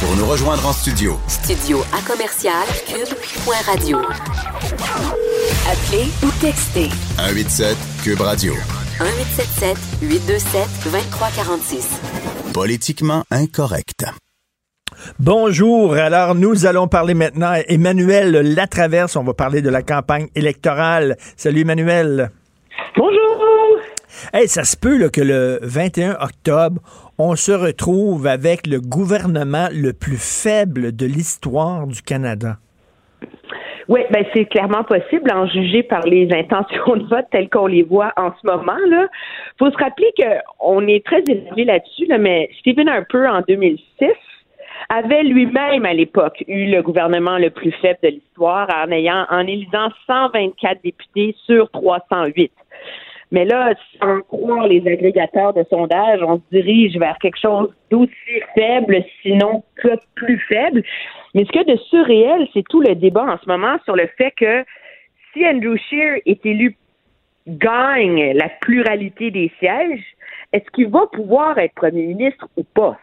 Pour nous rejoindre en studio. Studio à commercial cube.radio. Appelez ou textez 187 Cube Radio. 1877 827 2346. Politiquement incorrect. Bonjour. Alors, nous allons parler maintenant à Emmanuel Latraverse. On va parler de la campagne électorale. Salut, Emmanuel. Bonjour. Hey, ça se peut là, que le 21 octobre, on se retrouve avec le gouvernement le plus faible de l'histoire du Canada. Oui, ben c'est clairement possible, en juger par les intentions de vote telles qu'on les voit en ce moment. Là, faut se rappeler qu'on est très élevé là-dessus, là, mais Stephen Harper en 2006 avait lui-même à l'époque eu le gouvernement le plus faible de l'histoire en ayant en élisant 124 députés sur 308. Mais là, sans croire les agrégateurs de sondage, on se dirige vers quelque chose d'aussi faible, sinon que plus faible. Mais ce a de surréel, c'est tout le débat en ce moment sur le fait que si Andrew Scheer est élu, gagne la pluralité des sièges, est-ce qu'il va pouvoir être premier ministre ou pas?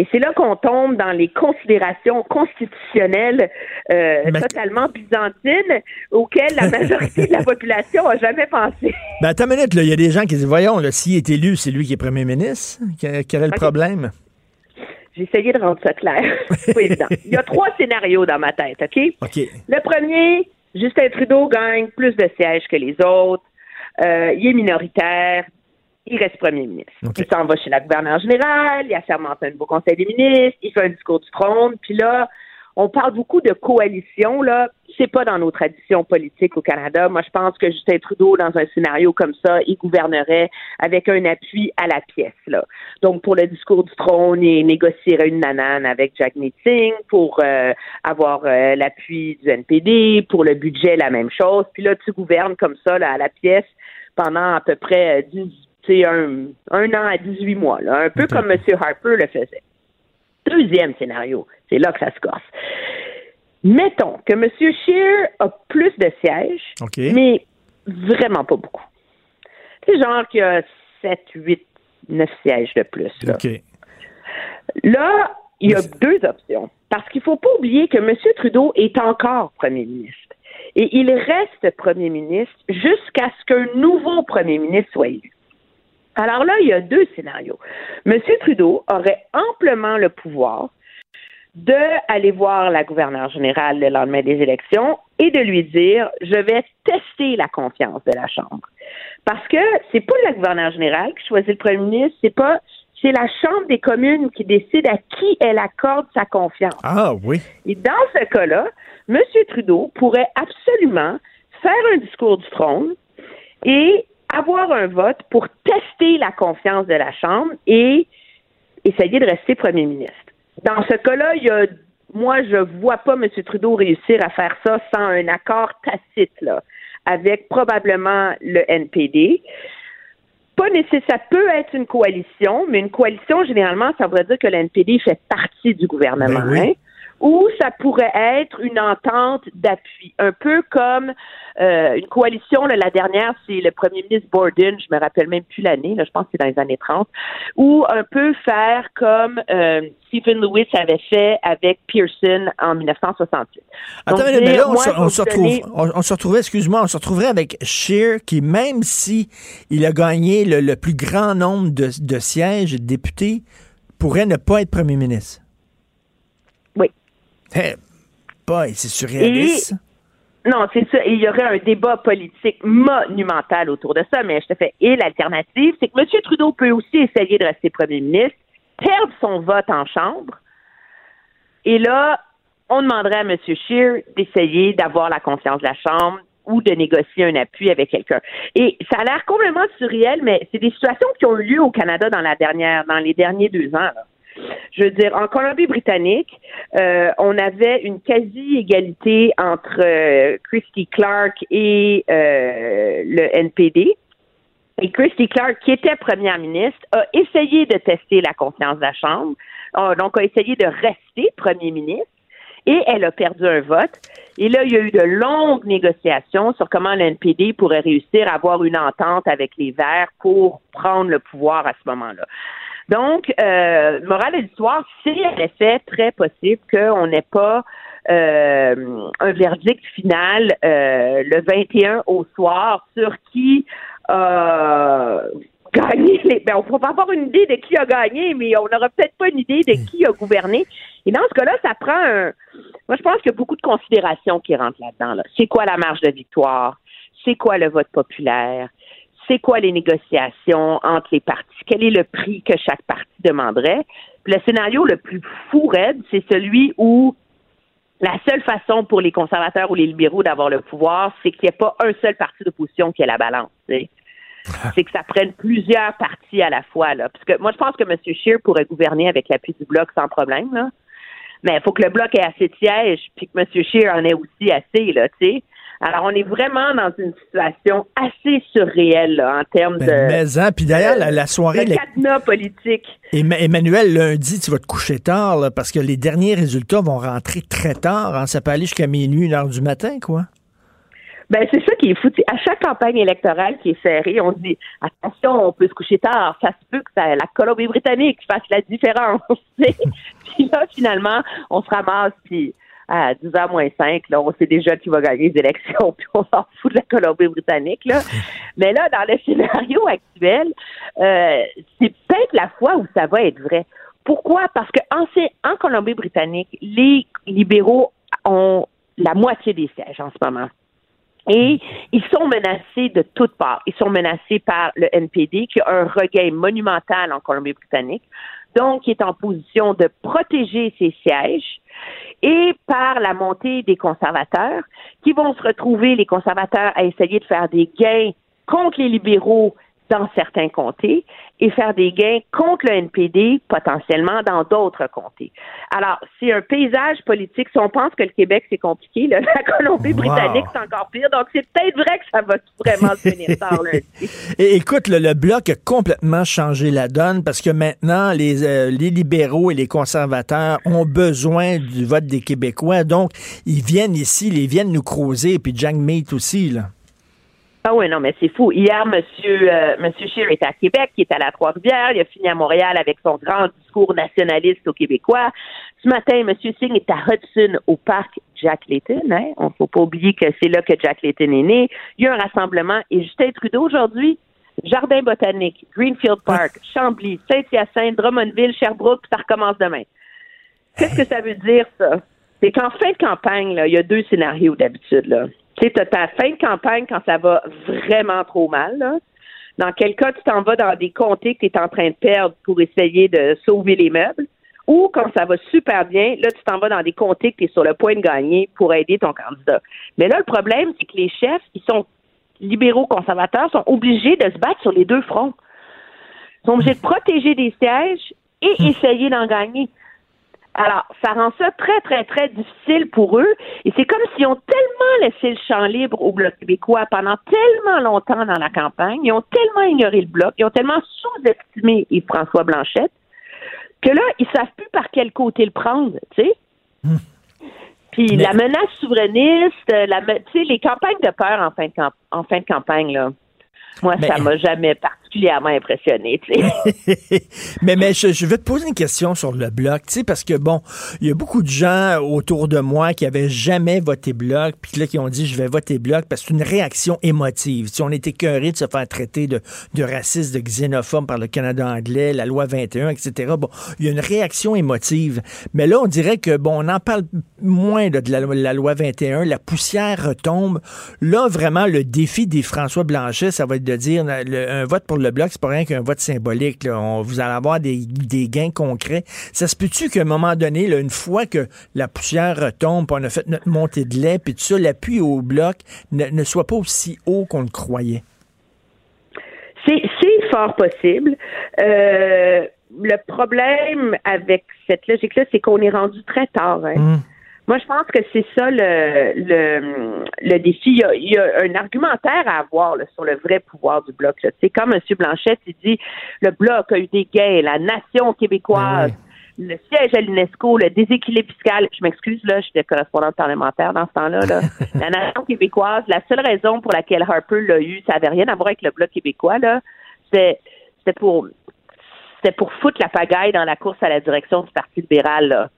Et c'est là qu'on tombe dans les considérations constitutionnelles euh, Mais- totalement byzantines auxquelles la majorité de la population a jamais pensé. Ben, attends une minute. Il y a des gens qui disent, voyons, s'il est élu, c'est lui qui est premier ministre? Quel, quel est le problème? J'ai essayé de rendre ça clair. C'est pas évident. Il y a trois scénarios dans ma tête, OK? OK. Le premier, Justin Trudeau gagne plus de sièges que les autres. Euh, il est minoritaire. Il reste premier ministre. OK. Il s'en va chez la gouverneure générale. Il assermente un nouveau conseil des ministres. Il fait un discours du trône. Puis là, on parle beaucoup de coalition, là. C'est pas dans nos traditions politiques au Canada. Moi, je pense que Justin Trudeau, dans un scénario comme ça, il gouvernerait avec un appui à la pièce, là. Donc, pour le discours du trône, il négocierait une nanane avec Jack Singh pour euh, avoir euh, l'appui du NPD. Pour le budget, la même chose. Puis là, tu gouvernes comme ça, là, à la pièce pendant à peu près euh, 10, sais, un, un an à 18 mois, là. Un peu comme M. Harper le faisait. Deuxième scénario, c'est là que ça se corse. Mettons que M. Scheer a plus de sièges, mais vraiment pas beaucoup. C'est genre qu'il y a 7, 8, 9 sièges de plus. Là. Là, il y a deux options. Parce qu'il faut pas oublier que M. Trudeau est encore premier ministre. Et il reste premier ministre jusqu'à ce qu'un nouveau premier ministre soit élu. Alors là, il y a deux scénarios. M. Trudeau aurait amplement le pouvoir de aller voir la gouverneure générale le lendemain des élections et de lui dire je vais tester la confiance de la Chambre. Parce que c'est pas la gouverneure générale qui choisit le premier ministre, c'est pas c'est la Chambre des communes qui décide à qui elle accorde sa confiance. Ah, oui. Et dans ce cas-là, M. Trudeau pourrait absolument faire un discours du trône et avoir un vote pour tester la confiance de la Chambre et essayer de rester premier ministre. Dans ce cas-là, il y a, moi, je vois pas M. Trudeau réussir à faire ça sans un accord tacite, là, avec probablement le NPD. Pas nécessaire, ça peut être une coalition, mais une coalition, généralement, ça voudrait dire que le NPD fait partie du gouvernement. Ben oui. hein. Ou ça pourrait être une entente d'appui, un peu comme euh, une coalition. là, la dernière, c'est le premier ministre Borden, je me rappelle même plus l'année, je pense que c'est dans les années 30, ou un peu faire comme euh, Stephen Lewis avait fait avec Pearson en 1968. Attends, Donc, mais là, on, moi, se, on retrouve, on, on se retrouvait, excuse-moi, on se retrouverait avec Scheer qui, même si il a gagné le, le plus grand nombre de, de sièges de députés, pourrait ne pas être premier ministre. Oui. Eh, boy, c'est surréaliste. Non, c'est ça. Il y aurait un débat politique monumental autour de ça, mais je te fais. Et l'alternative, c'est que M. Trudeau peut aussi essayer de rester premier ministre, perdre son vote en chambre, et là, on demanderait à M. Scheer d'essayer d'avoir la confiance de la Chambre ou de négocier un appui avec quelqu'un. Et ça a l'air complètement surréel, mais c'est des situations qui ont eu lieu au Canada dans la dernière, dans les derniers deux ans. Je veux dire, en Colombie-Britannique, euh, on avait une quasi-égalité entre euh, Christy Clark et euh, le NPD. Et Christy Clark, qui était première ministre, a essayé de tester la confiance de la Chambre, donc a essayé de rester premier ministre, et elle a perdu un vote. Et là, il y a eu de longues négociations sur comment le NPD pourrait réussir à avoir une entente avec les Verts pour prendre le pouvoir à ce moment-là. Donc, euh, morale de l'histoire, c'est en effet très possible qu'on n'ait pas euh, un verdict final euh, le 21 au soir sur qui a gagné. Les, ben, on ne pas avoir une idée de qui a gagné, mais on n'aura peut-être pas une idée de qui a gouverné. Et dans ce cas-là, ça prend un. Moi, je pense qu'il y a beaucoup de considérations qui rentrent là-dedans. Là. C'est quoi la marge de victoire? C'est quoi le vote populaire? C'est quoi les négociations entre les partis? Quel est le prix que chaque parti demanderait? Puis le scénario le plus fou raide, c'est celui où la seule façon pour les conservateurs ou les libéraux d'avoir le pouvoir, c'est qu'il n'y ait pas un seul parti d'opposition qui ait la balance. C'est que ça prenne plusieurs partis à la fois. Là. Parce que moi, je pense que M. Scheer pourrait gouverner avec l'appui du Bloc sans problème. Là. Mais il faut que le Bloc ait assez de sièges, puis que M. Scheer en ait aussi assez. Là. Alors, on est vraiment dans une situation assez surréelle là, en termes Ben, de. mais, hein, puis d'ailleurs, la, la soirée. les- cadenas politique. Emma- Emmanuel, lundi, tu vas te coucher tard, là, parce que les derniers résultats vont rentrer très tard. hein. Ça peut aller jusqu'à minuit, une heure du matin, quoi. Ben, c'est ça qui est fou. À chaque campagne électorale qui est serrée, on dit attention, on peut se coucher tard. Ça se peut que ça- la Colombie-Britannique fasse la différence. puis là, finalement, on se ramasse, puis à 10 h moins 5, là, on sait déjà qui va gagner les élections, puis on s'en fout de la Colombie-Britannique. Là. Mais là, dans le scénario actuel, euh, c'est peut-être la fois où ça va être vrai. Pourquoi? Parce que en, sé- en Colombie-Britannique, les libéraux ont la moitié des sièges en ce moment. Et ils sont menacés de toutes parts. Ils sont menacés par le NPD, qui a un regain monumental en Colombie-Britannique, donc qui est en position de protéger ses sièges, et par la montée des conservateurs, qui vont se retrouver, les conservateurs, à essayer de faire des gains contre les libéraux dans certains comtés et faire des gains contre le NPD potentiellement dans d'autres comtés. Alors, c'est un paysage politique. Si on pense que le Québec, c'est compliqué, là, la Colombie-Britannique, Wow. c'est encore pire. Donc, c'est peut-être vrai que ça va vraiment se finir tard lundi. Et écoute, le, le bloc a complètement changé la donne parce que maintenant, les, euh, les libéraux et les conservateurs ont besoin du vote des Québécois. Donc, ils viennent ici, ils viennent nous creuser, puis Jack Meat aussi, là. Ah oui, non, mais c'est fou. Hier, Monsieur, euh, Monsieur Scheer était à Québec, il est à la Trois-Rivières, il a fini à Montréal avec son grand discours nationaliste aux Québécois. Ce matin, Monsieur Singh est à Hudson, au parc Jack Layton. Hein? On ne faut pas oublier que c'est là que Jack Layton est né. Il y a un rassemblement. Et Justin Trudeau, aujourd'hui, Jardin botanique, Greenfield Park, Chambly, Saint-Hyacinthe, Drummondville, Sherbrooke, ça recommence demain. Qu'est-ce que ça veut dire, ça? C'est qu'en fin de campagne, là, il y a deux scénarios d'habitude. Là. Tu sais, t'as ta fin de campagne quand ça va vraiment trop mal. Là. Dans quel cas tu t'en vas dans des comtés que tu es en train de perdre pour essayer de sauver les meubles? Ou quand ça va super bien, là, tu t'en vas dans des comtés que tu es sur le point de gagner pour aider ton candidat. Mais là, le problème, c'est que les chefs, ils sont libéraux conservateurs, sont obligés de se battre sur les deux fronts. Ils sont obligés de protéger des sièges et essayer d'en gagner. Alors, ça rend ça très, très, très difficile pour eux. Et c'est comme s'ils ont tellement laissé le champ libre au Bloc québécois pendant tellement longtemps dans la campagne, ils ont tellement ignoré le Bloc, ils ont tellement sous-estimé Yves-François Blanchette, que là, ils savent plus par quel côté le prendre, tu sais. Puis la menace souverainiste, la, tu sais, les campagnes de peur en fin de, camp- en fin de campagne, là, moi, Mais- ça m'a jamais particulièrement impressionné, mais mais je, je vais te poser une question sur le bloc, tu parce que bon, il y a beaucoup de gens autour de moi qui avaient jamais voté bloc, puis là qui ont dit je vais voter bloc parce que c'est une réaction émotive. Si on était écœuré de se faire traiter de, de raciste, de xénophobe par le Canada anglais, la loi 21, etc. Bon, il y a une réaction émotive. Mais là, on dirait que bon, on en parle moins de, la, loi 21, la poussière retombe. Là, vraiment, le défi des François Blanchet, ça va être de dire un vote pour le bloc, c'est pas rien qu'un vote symbolique. là. On, vous allez avoir des, des gains concrets. Ça se peut-tu qu'à un moment donné, là, une fois que la poussière retombe, puis on a fait notre montée de lait, puis tout ça, l'appui au bloc ne, ne soit pas aussi haut qu'on le croyait? C'est, fort possible. Euh, le problème avec cette logique-là, c'est qu'on est rendu très tard. hein. Moi, je pense que c'est ça le, le, le défi. Il y, a, il y a un argumentaire à avoir là, sur le vrai pouvoir du bloc. sais, comme M. Blanchette, il dit le bloc a eu des gains, la nation québécoise, le siège à l'UNESCO, le déséquilibre fiscal. Je m'excuse, là, j'étais correspondante parlementaire dans ce temps-là. Là. la nation québécoise, la seule raison pour laquelle Harper l'a eu, ça n'avait rien à voir avec le bloc québécois, là. C'était, c'était pour c'était pour foutre la pagaille dans la course à la direction du Parti libéral, là.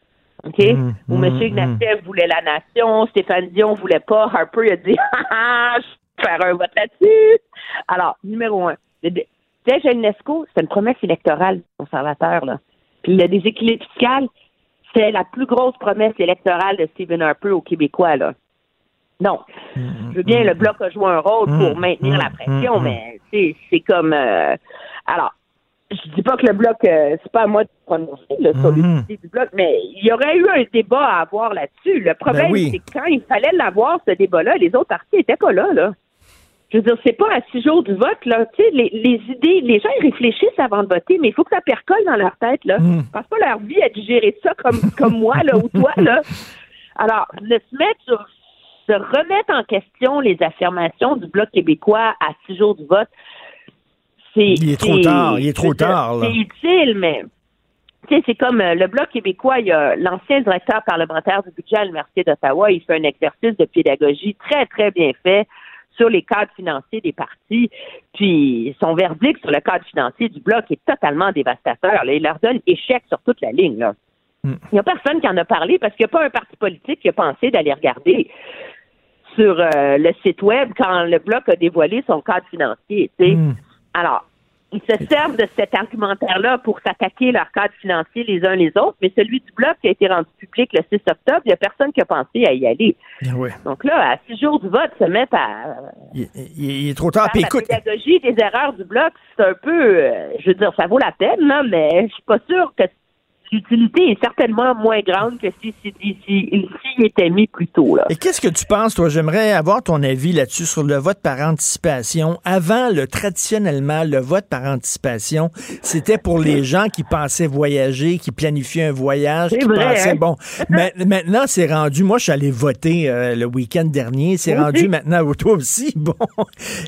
OK? Mm, Où M. mm. Ignatieff voulait la nation, Stéphane Dion voulait pas, Harper a dit Ah, je vais faire un vote là-dessus. Alors, numéro un, le dé- siège à l'UNESCO, c'est une promesse électorale conservateur, là. Puis le déséquilibre fiscal, c'est la plus grosse promesse électorale de Stephen Harper aux Québécois, là. Non. Je veux bien, le Bloc a joué un rôle pour Mm, maintenir la pression, mm, mais c'est c'est comme... euh, alors, je dis pas que le Bloc, euh, c'est pas à moi de prononcer là, sur Mhm. l'unité du Bloc, mais il y aurait eu un débat à avoir là-dessus. Le problème, Ben oui. c'est que quand il fallait l'avoir, ce débat-là, les autres partis n'étaient pas là, là. Je veux dire, c'est pas à six jours du vote, là. Tu sais, les, les idées, les gens, ils réfléchissent avant de voter, mais il faut que ça percole dans leur tête, là. Mm. Je pense pas leur vie à digérer ça comme, comme moi, là, ou toi, là. Alors, de se mettre sur, se remettre en question les affirmations du Bloc québécois à six jours du vote, c'est. Il est trop tard, il est trop tard. C'est utile, mais. Tu sais, c'est comme euh, le Bloc québécois, il y a l'ancien directeur parlementaire du budget à l'Université d'Ottawa, il fait un exercice de pédagogie très, très bien fait sur les cadres financiers des partis. Puis son verdict sur le cadre financier du Bloc est totalement dévastateur. là. Il leur donne échec sur toute la ligne. Là. Mm. Il n'y a personne qui en a parlé parce qu'il n'y a pas un parti politique qui a pensé d'aller regarder sur euh, le site web quand le Bloc a dévoilé son cadre financier. tu sais. Mm. Alors, ils se servent de cet argumentaire-là pour s'attaquer leur cadre financier les uns les autres, mais celui du Bloc qui a été rendu public le 6 octobre, il n'y a personne qui a pensé à y aller. Ah. Donc là, à six jours du vote, se mettre à Il, il- il est trop tard. Puis la écoute, pédagogie des erreurs du Bloc, c'est un peu, euh, je veux dire, ça vaut la peine, là, mais je suis pas sûre que l'utilité est certainement moins grande que si, si, si, si il était mis plus tôt, là. Et qu'est-ce que tu penses, toi? J'aimerais avoir ton avis là-dessus sur le vote par anticipation. Avant, le traditionnellement, le vote par anticipation, c'était pour les gens qui pensaient voyager, qui planifiaient un voyage, qui vrai, pensaient, hein? bon, ma- maintenant, c'est rendu, moi, je suis allé voter euh, le week-end dernier, c'est rendu maintenant, toi aussi, bon.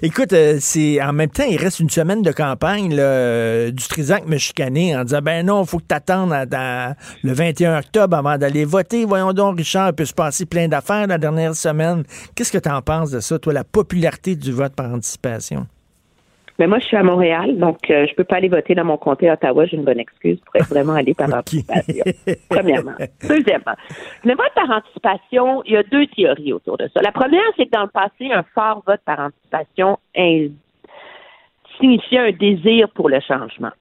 Écoute, euh, c'est, en même temps, il reste une semaine de campagne, là, euh, du Trisac me chicaner en disant, ben non, faut que t'attendes à, le 21 octobre avant d'aller voter. Voyons donc, Richard, il peut se passer plein d'affaires la dernière semaine. Qu'est-ce que tu en penses de ça, toi, la popularité du vote par anticipation? Mais moi, je suis à Montréal, donc euh, je peux pas aller voter dans mon comté à Ottawa. J'ai une bonne excuse pour être vraiment aller par anticipation. Premièrement. Deuxièmement, le vote par anticipation, il y a deux théories autour de ça. La première, c'est que dans le passé, un fort vote par anticipation signifiait un désir pour le changement.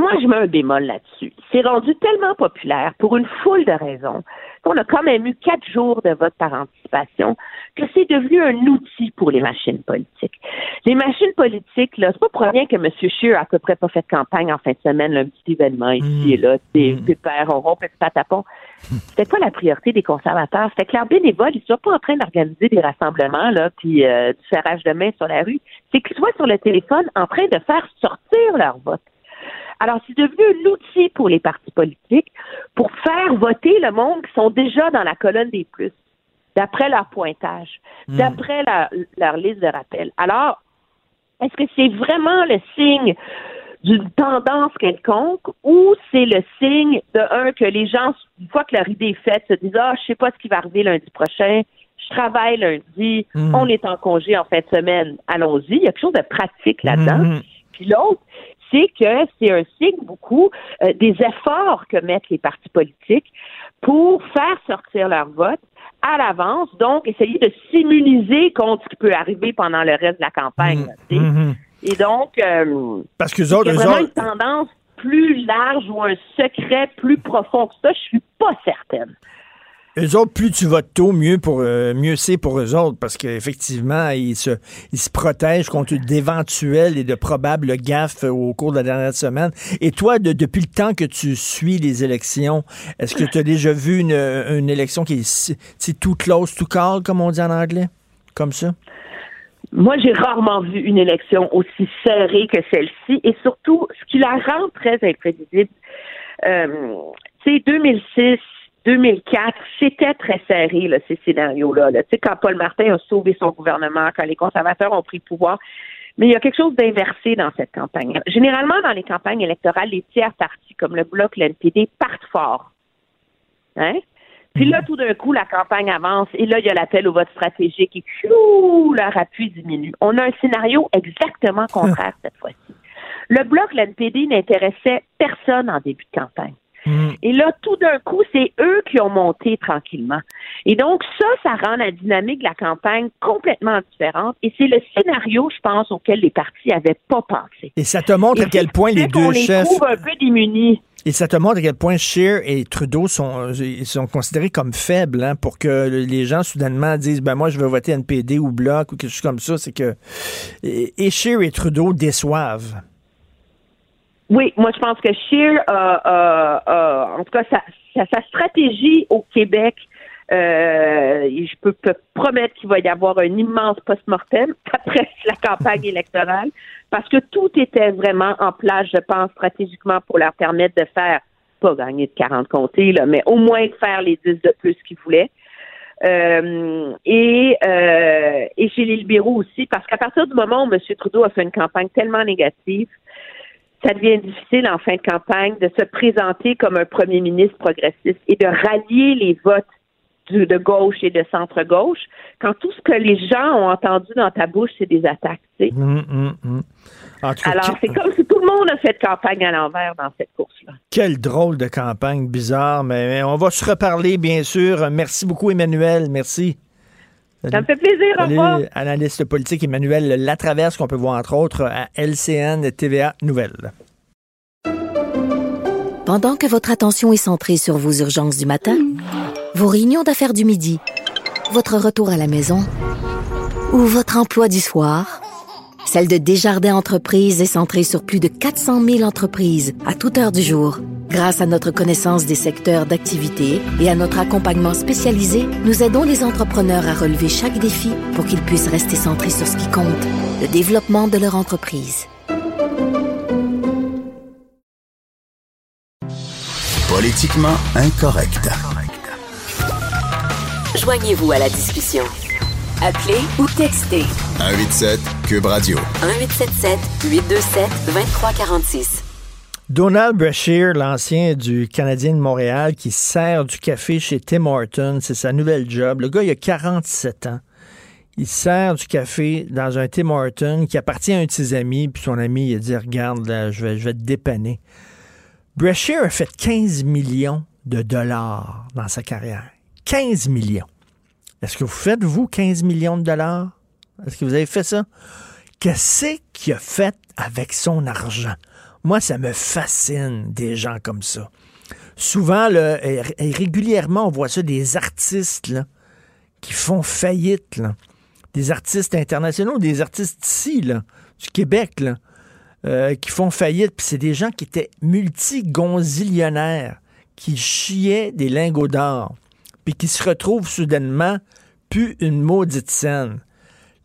Moi, je mets un bémol là-dessus. C'est rendu tellement populaire pour une foule de raisons qu'on a quand même eu quatre jours de vote par anticipation que c'est devenu un outil pour les machines politiques. Les machines politiques, là, c'est pas pour rien que M. Scheer a à peu près pas fait de campagne en fin de semaine, là, un petit événement ici et là, des pépères, on rompt, petit patapon. C'était pas la priorité des conservateurs. C'était que leurs bénévoles, ils sont pas en train d'organiser des rassemblements, là, puis euh, du serrage de main sur la rue. C'est qu'ils soient sur le téléphone en train de faire sortir leur vote. Alors, c'est devenu un outil pour les partis politiques pour faire voter le monde qui sont déjà dans la colonne des plus, d'après leur pointage, d'après leur, leur liste de rappel. Alors, est-ce que c'est vraiment le signe d'une tendance quelconque ou c'est le signe de un que les gens, une fois que leur idée est faite, se disent Ah, je sais pas ce qui va arriver lundi prochain, je travaille lundi, Mm. on est en congé en fin de semaine, allons-y. Il y a quelque chose de pratique là-dedans. Mhm. Puis l'autre, c'est que c'est un signe beaucoup euh, des efforts que mettent les partis politiques pour faire sortir leur vote à l'avance, donc essayer de s'immuniser contre ce qui peut arriver pendant le reste de la campagne. tu sais. Mhm. Et donc, euh, Parce que il y a autres, eux vraiment autres- une tendance plus large ou un secret plus profond que ça, je suis pas certaine. Eux autres, plus tu votes tôt, mieux pour euh, mieux c'est pour eux autres, parce qu'effectivement, ils se, ils se protègent contre d'éventuels et de probables gaffes au cours de la dernière semaine. Et toi, de- depuis le temps que tu suis les élections, est-ce que tu as déjà vu une, une élection qui est too close to call, comme on dit en anglais? Comme ça? Moi, j'ai rarement vu une élection aussi serrée que celle-ci, et surtout, ce qui la rend très imprévisible, euh, sais, 2006, 2004, c'était très serré, là, ces scénarios-là. là. Tu sais, quand Paul Martin a sauvé son gouvernement, quand les conservateurs ont pris le pouvoir, mais il y a quelque chose d'inversé dans cette campagne. Généralement, dans les campagnes électorales, les tiers partis comme le Bloc, le NPD, partent fort. Hein? Puis là, tout d'un coup, la campagne avance et là, il y a l'appel au vote stratégique et chou, leur appui diminue. On a un scénario exactement contraire cette fois-ci. Le bloc, l'NPD, n'intéressait personne en début de campagne. Mm. Et là, tout d'un coup, c'est eux qui ont monté tranquillement. Et donc, ça, ça rend la dynamique de la campagne complètement différente. Et c'est le scénario, je pense, auquel les partis n'avaient pas pensé. Et ça te montre Et à quel point les deux les chefs. trouve un peu démunis. Et ça te montre à quel point Scheer et Trudeau sont, sont considérés comme faibles hein, pour que les gens soudainement disent ben moi je veux voter NPD ou Bloc ou quelque chose comme ça. C'est que et, et Scheer et Trudeau déçoivent. Oui, moi, je pense que Scheer, euh, euh, euh, en tout cas, sa, sa, stratégie au Québec, euh, je peux te promettre qu'il va y avoir un immense post-mortem après la campagne électorale, parce que tout était vraiment en place, je pense, stratégiquement pour leur permettre de faire, pas gagner de 40 comtés, là, mais au moins de faire les 10 de plus qu'ils voulaient. Euh, et, euh, et chez les libéraux aussi, parce qu'à partir du moment où M. Trudeau a fait une campagne tellement négative, ça devient difficile en fin de campagne de se présenter comme un premier ministre progressiste et de rallier les votes du- de gauche et de centre-gauche quand tout ce que les gens ont entendu dans ta bouche, c'est des attaques. tu sais. Hum, hum, hum. Cas, Alors, c'est comme si tout le monde a fait campagne à l'envers dans cette course-là. quelle drôle de campagne bizarre, mais on va se reparler bien sûr. Merci beaucoup Emmanuel, merci. Ça me fait plaisir, au Salut, revoir. analyste politique Emmanuel Latraverse qu'on peut voir entre autres à LCN TVA Nouvelles. Pendant que votre attention est centrée sur vos urgences du matin, vos réunions d'affaires du midi, votre retour à la maison ou votre emploi du soir, celle de Desjardins Entreprises est centrée sur plus de 400 000 entreprises à toute heure du jour. Grâce à notre connaissance des secteurs d'activité et à notre accompagnement spécialisé, nous aidons les entrepreneurs à relever chaque défi pour qu'ils puissent rester centrés sur ce qui compte, le développement de leur entreprise. Politiquement incorrect. Joignez-vous à la discussion. Appelez ou textez 187 Cube Radio. 1877 827 2346. Donald Brashear, l'ancien du Canadien de Montréal, qui sert du café chez Tim Hortons, c'est sa nouvelle job. Le gars, il a 47 ans. Il sert du café dans un Tim Hortons qui appartient à un de ses amis, puis son ami, il a dit Regarde, là, je, vais, je vais te dépanner. Brashear a fait 15 millions de dollars dans sa carrière. 15 millions. Est-ce que vous faites, vous, 15 millions de dollars? Est-ce que vous avez fait ça? Qu'est-ce qu'il a fait avec son argent? Moi, ça me fascine des gens comme ça. Souvent, régulièrement, on voit ça des artistes qui font faillite. Des artistes internationaux, des artistes ici, du Québec, euh, qui font faillite. Puis c'est des gens qui étaient multigonzillionnaires, qui chiaient des lingots d'or, puis qui se retrouvent soudainement plus une maudite scène.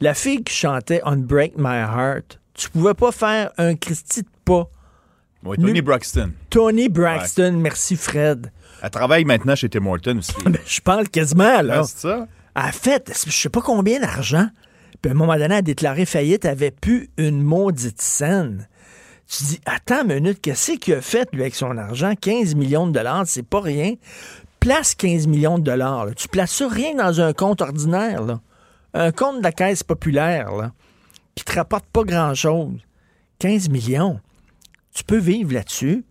La fille qui chantait Unbreak My Heart, tu pouvais pas faire un Christy de pas. Oui, Tony Braxton. Tony Braxton, merci Fred. Elle travaille maintenant chez Tim Hortons aussi. Ben, je parle quasiment, là. Ah, c'est ça? Elle a fait, je sais pas combien d'argent. Puis à un moment donné, elle a déclaré faillite, elle avait plus une maudite scène. Tu dis, attends une minute, qu'est-ce qu'il a fait, lui, avec son argent? 15 millions de dollars, c'est pas rien. Place 15 millions de dollars. Tu places rien dans un compte ordinaire. Un compte de la caisse populaire, là, qui te rapporte pas grand-chose. 15 millions. Tu peux vivre là-dessus.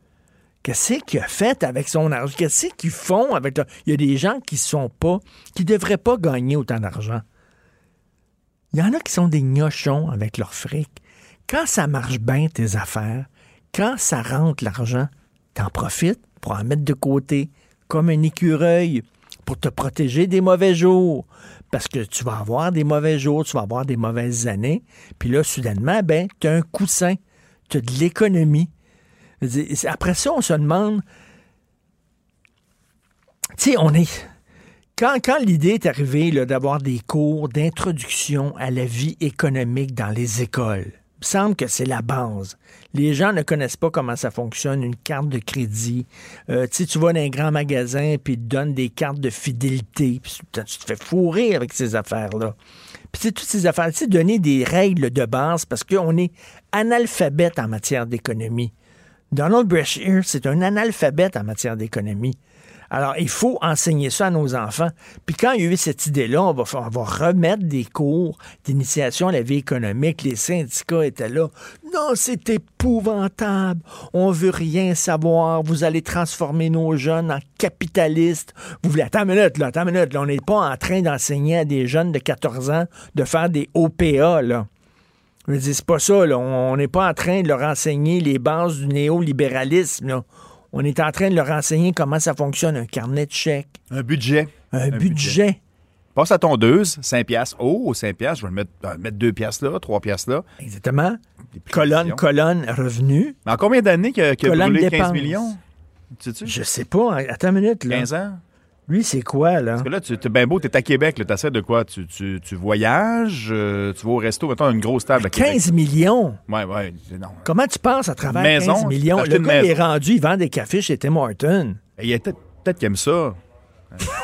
Qu'est-ce qu'il a fait avec son argent? Qu'est-ce qu'ils font avec. Il y a des gens qui sont pas, qui devraient pas gagner autant d'argent. Il y en a qui sont des gnochons avec leur fric. Quand ça marche bien, tes affaires, quand ça rentre l'argent, t'en profites pour en mettre de côté, comme un écureuil, pour te protéger des mauvais jours. Parce que tu vas avoir des mauvais jours, tu vas avoir des mauvaises années. Puis là, soudainement, ben, tu as un coussin, tu as de l'économie. Après ça, on se demande, tu sais, on est. Quand, quand l'idée est arrivée d'avoir des cours d'introduction à la vie économique dans les écoles, il me semble que c'est la base. Les gens ne connaissent pas comment ça fonctionne, une carte de crédit. Euh, tu vas dans un grand magasin puis ils te donnent des cartes de fidélité. Tu te fais fourrer avec ces affaires-là. Puis c'est toutes ces affaires, tu donner des règles de base parce qu'on est analphabète en matière d'économie. Donald Brashear, c'est un analphabète en matière d'économie. Alors, il faut enseigner ça à nos enfants. Puis quand il y a eu cette idée-là, on va, remettre des cours d'initiation à la vie économique. Les syndicats étaient là. Non, c'est épouvantable. On veut rien savoir. Vous allez transformer nos jeunes en capitalistes. Vous voulez... Attends une minute, là. Attends une minute. On n'est pas en train d'enseigner à des jeunes de 14 ans de faire des OPA, là. Je veux dire, c'est pas ça. On n'est pas en train de leur enseigner les bases du néolibéralisme. On est en train de leur enseigner comment ça fonctionne, un carnet de chèques. Un budget. Un, budget. Passe à tondeuse, 5 piastres. Oh, 5 piastres, je vais mettre, euh, mettre 2 piastres là, 3 piastres là. Exactement. Colonne, colonne, revenu. Mais en combien d'années a Colonne brûlé 15 dépenses. millions? Tu sais-tu? Je sais pas. Attends une minute, là. 15 ans? Lui, c'est quoi, là? Parce que là, tu es bien beau, tu es à Québec, tu essaies de quoi? Tu, tu, tu voyages, euh, tu vas au resto, mettons une grosse table à Québec. 15 millions? Ouais, ouais, non. Comment tu penses à travers Maison, 15 millions? Le gars, il est rendu, il vend des cafés chez Tim Horton. Et il y a peut-être peut-être qu'il aime ça.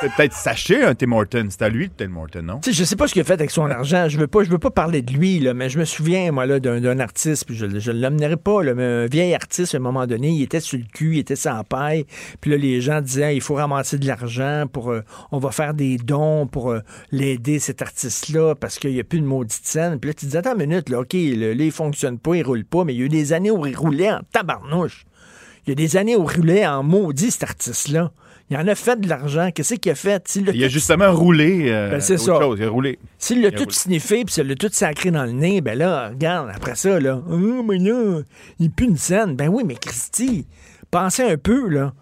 Peut- Peut-être s'acheter un Tim Horton. C'est à lui, le Tim Horton, non? Tu sais, je sais pas ce qu'il a fait avec son argent. Je veux pas, je veux pas parler de lui, mais je me souviens, moi, là, d'un, artiste, puis je, je l'emmènerai pas, là, mais un vieil artiste, à un moment donné, il était sur le cul, il était sans paille. Puis là, les gens disaient, il faut ramasser de l'argent pour, euh, on va faire des dons pour euh, l'aider, cet artiste-là, parce qu'il n'y a plus de maudite scène. Puis là, tu te dis, attends une minute, là, OK, là, il fonctionne pas, il roule pas, mais il y a eu des années où il roulait en tabarnouche. Il y a des années où il roulait en maudit, cet artiste-là. Il en a fait de l'argent. Qu'est-ce qu'il a fait? Il a justement roulé. euh, Ben, c'est ça. chose, il a roulé. S'il l'a tout roulé. sniffé puis s'il l'a tout sacré dans le nez, ben là, regarde, après ça, là, oh, mais là, il pue une scène. Ben oui, mais Christy, pensez un peu, là.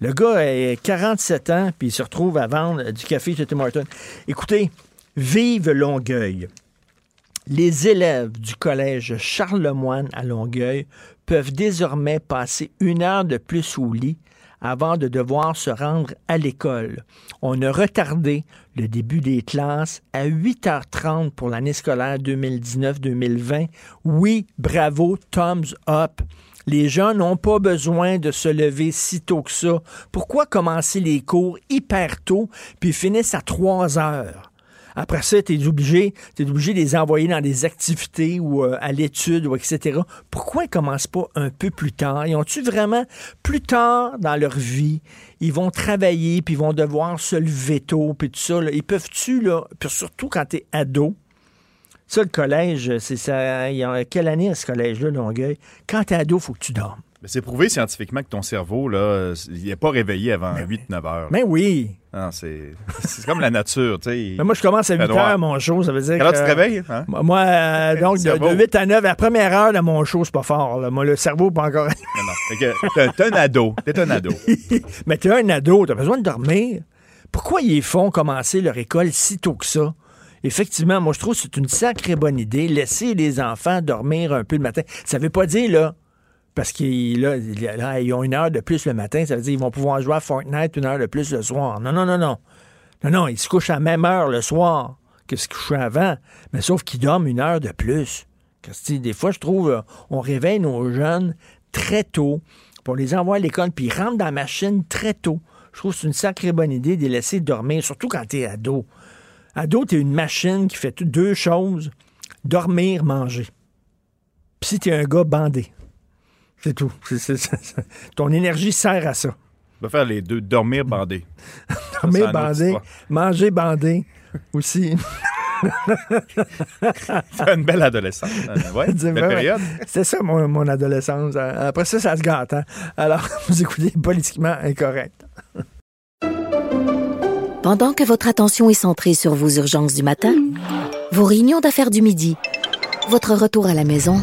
Le gars a 47 ans, puis il se retrouve à vendre du café chez Tim Hortons. Écoutez, vive Longueuil. Les élèves du collège Charlemagne à Longueuil peuvent désormais passer une heure de plus au lit avant de devoir se rendre à l'école. On a retardé le début des classes à 8h30 pour l'année scolaire 2019-2020. Oui, bravo, thumbs up. Les gens n'ont pas besoin de se lever si tôt que ça. Pourquoi commencer les cours hyper tôt puis finissent à 3 heures? Après ça, tu es obligé, t'es obligé de les envoyer dans des activités ou euh, à l'étude ou etc. Pourquoi ils commencent pas un peu plus tard? Ils ont-tu vraiment plus tard dans leur vie, ils vont travailler puis ils vont devoir se lever tôt puis tout ça. Ils peuvent-tu, là, puis surtout quand tu es ado, ça, le collège, c'est ça. Il y a quelle année à ce collège-là, Longueuil? Quand t'es ado, faut que tu dormes. C'est prouvé scientifiquement que ton cerveau, là, il n'est pas réveillé avant 8-9 heures. Mais oui. Non, c'est comme la nature, tu sais. Mais moi, je commence à 8 fait noir. heures mon show, ça veut dire que... tu te réveilles, hein? Moi, euh, donc, de, cerveau. de 8 à 9, la première heure de mon show, c'est pas fort. là. Moi, le cerveau, pas encore... Non, non. T'es t'es un ado. T'es un ado. Mais t'es un ado, t'as besoin de dormir. Pourquoi ils font commencer leur école si tôt que ça? Effectivement, moi, je trouve que c'est une sacrée bonne idée. Laisser les enfants dormir un peu le matin. Ça veut pas dire, là, parce qu'ils ont une heure de plus le matin, ça veut dire qu'ils vont pouvoir jouer à Fortnite une heure de plus le soir. Non, non, non, non. Non, non, ils se couchent à la même heure le soir que ce qu'ils couchaient avant, mais sauf qu'ils dorment une heure de plus. Christy, des fois, je trouve, euh, on réveille nos jeunes très tôt, on les envoie à l'école, puis ils rentrent dans la machine très tôt. Je trouve que c'est une sacrée bonne idée de les laisser dormir, surtout quand tu es ado. Ado, tu es une machine qui fait deux choses, dormir, manger. Puis si tu es un gars bandé, c'est tout. C'est- c'est- c'est- c'est- ton énergie sert à ça. Tu vas faire les deux, dormir bandé. Dormir c'est bandé, manger bandé aussi. C'est une belle adolescence. Euh, Ouais, C'est belle vrai, période. C'était ça, mon, mon adolescence. Après ça, ça se gâte. hein. Alors, vous écoutez politiquement incorrect. Pendant que votre attention est centrée sur vos urgences du matin, vos réunions d'affaires du midi, votre retour à la maison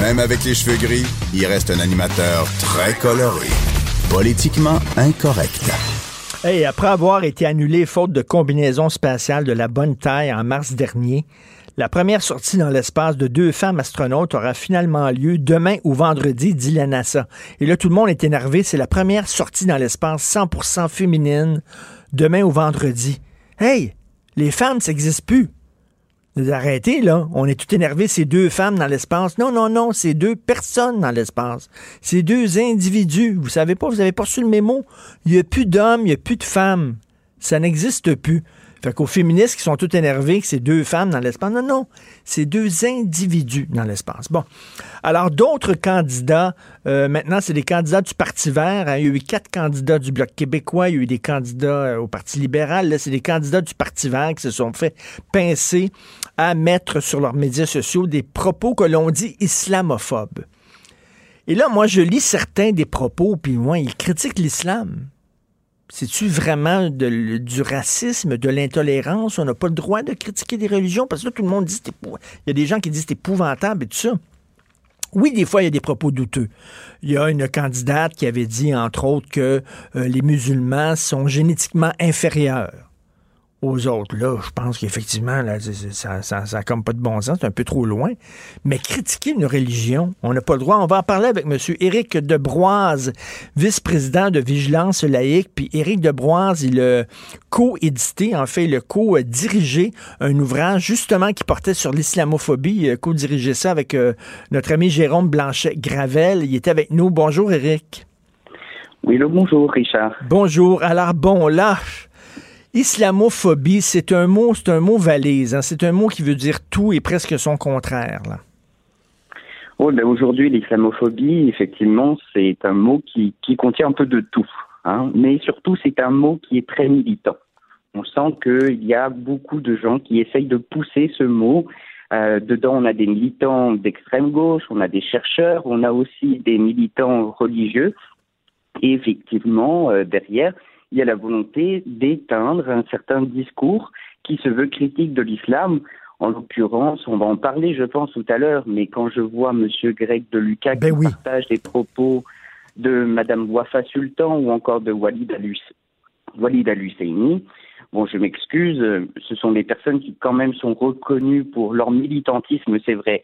même avec les cheveux gris, il reste un animateur très coloré. Politiquement incorrect. Hey, après avoir été annulé faute de combinaison spatiale de la bonne taille en mars dernier, la première sortie dans l'espace de deux femmes astronautes aura finalement lieu demain ou vendredi, dit la NASA. Et là, tout le monde est énervé. C'est la première sortie dans l'espace 100% féminine demain ou vendredi. Hey, Les femmes, ça n'existe plus. Arrêtez, là. On est tout énervé, c'est deux femmes dans l'espace. Non, non, non, c'est deux personnes dans l'espace. C'est deux individus. Vous savez pas, vous avez pas su le mémo? Il n'y a plus d'hommes, il n'y a plus de femmes. Ça n'existe plus. Fait qu'aux féministes qui sont tout énervés que c'est deux femmes dans l'espace, non, non, c'est deux individus dans l'espace. Bon. Alors, d'autres candidats, euh, maintenant, c'est des candidats du Parti vert. Hein. Il y a eu quatre candidats du Bloc québécois, il y a eu des candidats euh, au Parti libéral. Là, c'est des candidats du Parti vert qui se sont fait pincer à mettre sur leurs médias sociaux des propos que l'on dit islamophobes. Et là, moi, je lis certains des propos, puis moi, ils critiquent l'islam. C'est-tu vraiment du racisme, de l'intolérance? On n'a pas le droit de critiquer des religions parce que tout le monde dit Il y a des gens qui disent c'est épouvantable et tout ça. Oui, des fois, il y a des propos douteux. Il y a une candidate qui avait dit, entre autres, que euh, les musulmans sont génétiquement inférieurs aux autres. Là, je pense qu'effectivement, là, ça, ça, ça a comme pas de bon sens, c'est un peu trop loin. Mais critiquer une religion, on n'a pas le droit. On va en parler avec M. Éric Debroise, vice-président de Vigilance laïque. Puis Éric Debroise, il a co-édité, en fait, il a co-dirigé un ouvrage justement qui portait sur l'islamophobie. Il a co-dirigé ça avec euh, notre ami Jérôme Blanchet-Gravel. Il était avec nous. Bonjour, Éric. Oui, le bonjour, Richard. Bonjour. Alors, bon, là, islamophobie, c'est un mot, c'est un mot valise. hein. C'est un mot qui veut dire tout et presque son contraire. Oh, ben aujourd'hui, l'islamophobie, effectivement, c'est un mot qui, qui contient un peu de tout. hein. Mais surtout, c'est un mot qui est très militant. On sent qu'il y a beaucoup de gens qui essayent de pousser ce mot. Euh, dedans, on a des militants d'extrême gauche, on a des chercheurs, on a aussi des militants religieux. Et effectivement, euh, derrière, il y a la volonté d'éteindre un certain discours qui se veut critique de l'islam. En l'occurrence, on va en parler, je pense, tout à l'heure, mais quand je vois M. Greg de Lucas qui partage des propos de Mme Wafa Sultan ou encore de Walid Al-Hus- Walid Al-Husseini, bon, je m'excuse, ce sont des personnes qui quand même sont reconnues pour leur militantisme, c'est vrai,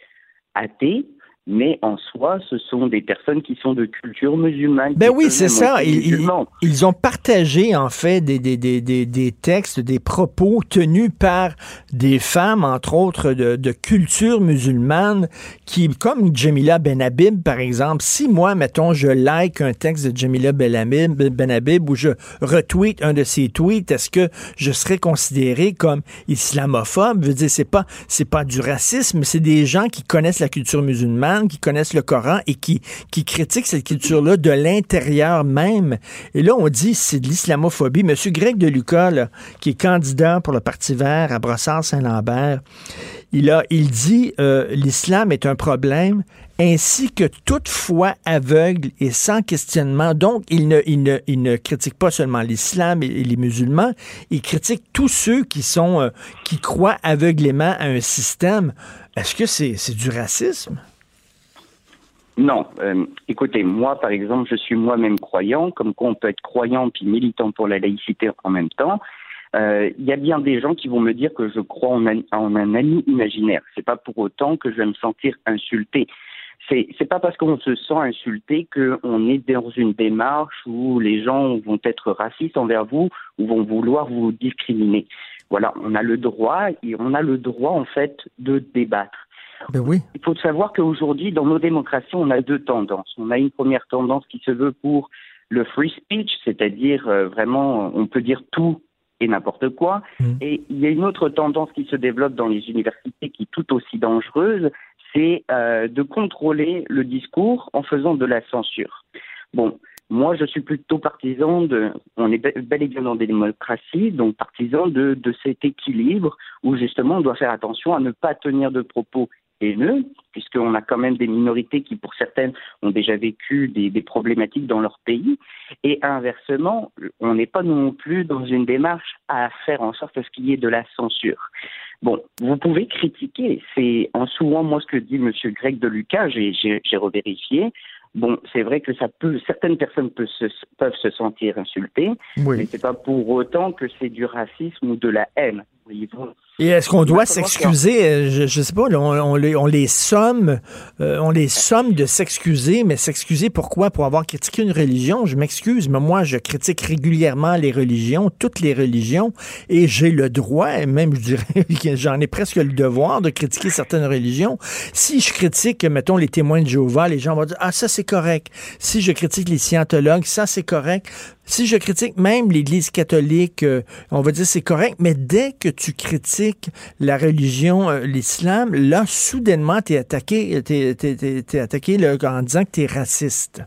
athée, mais en soi, ce sont des personnes qui sont de culture musulmane. Ben oui, c'est ça. Ils, ont partagé, en fait, des, des, des, des, des textes, des propos tenus par des femmes, entre autres, de, de culture musulmane, qui, comme Jamila Benhabib, par exemple, si moi, mettons, je like un texte de Jamila Benhabib, Benhabib ou je retweet un de ses tweets, est-ce que je serais considéré comme islamophobe? Je veux dire, c'est pas, c'est pas du racisme, c'est des gens qui connaissent la culture musulmane, qui connaissent le Coran et qui, qui critiquent cette culture-là de l'intérieur même. Et là, on dit c'est de l'islamophobie. Monsieur Greg de Lucas, qui est candidat pour le Parti vert à Brossard-Saint-Lambert, il, a, il dit euh, l'islam est un problème ainsi que toute foi aveugle et sans questionnement. Donc, il ne, il ne, il ne critique pas seulement l'islam et, les musulmans, il critique tous ceux qui sont euh, qui croient aveuglément à un système. Est-ce que c'est c'est du racisme? Non, euh, écoutez, moi par exemple, je suis moi-même croyant, comme quoi on peut être croyant puis militant pour la laïcité en même temps. Euh, Il y a bien des gens qui vont me dire que je crois en un, en un ami imaginaire. C'est pas pour autant que je vais me sentir insulté. C'est c'est pas parce qu'on se sent insulté qu'on est dans une démarche où les gens vont être racistes envers vous ou vont vouloir vous discriminer. Voilà, on a le droit et on a le droit en fait de débattre. Ben oui. Il faut savoir qu'aujourd'hui, dans nos démocraties, on a deux tendances. On a une première tendance qui se veut pour le free speech, c'est-à-dire euh, vraiment, on peut dire tout et n'importe quoi. Et il y a une autre tendance qui se développe dans les universités qui est tout aussi dangereuse, c'est euh, de contrôler le discours en faisant de la censure. Bon, moi, je suis plutôt partisan de, on est be- bel et bien dans des démocraties, donc partisan de, de cet équilibre où justement on doit faire attention à ne pas tenir de propos haineux, puisqu'on a quand même des minorités qui, pour certaines, ont déjà vécu des, des problématiques dans leur pays. Et inversement, on n'est pas non plus dans une démarche à faire en sorte ce qu'il y ait de la censure. Bon, vous pouvez critiquer. C'est en souvent moi ce que dit Monsieur Greg de Lucas. J'ai revérifié. Bon, c'est vrai que ça peut, certaines personnes peuvent se, peuvent se sentir insultées, Oui. mais c'est pas pour autant que c'est du racisme ou de la haine. Et est-ce qu'on doit s'excuser? euh, Je, je sais pas, là, on, on les, on les somme, euh, on les somme de s'excuser, mais s'excuser pourquoi? Pour avoir critiqué une religion? Je m'excuse, mais moi, je critique régulièrement les religions, toutes les religions, et j'ai le droit, et même, je dirais, que j'en ai presque le devoir de critiquer certaines religions. Si je critique, mettons, les témoins de Jéhovah, les gens vont dire, ah, ça, c'est correct. Si je critique les scientologues, ça, c'est correct. Si je critique même l'Église catholique, euh, on va dire c'est correct, mais dès que tu critiques la religion, euh, l'islam, là, soudainement, t'es attaqué, t'es, t'es- t'es- t'es attaqué là, en disant que t'es raciste.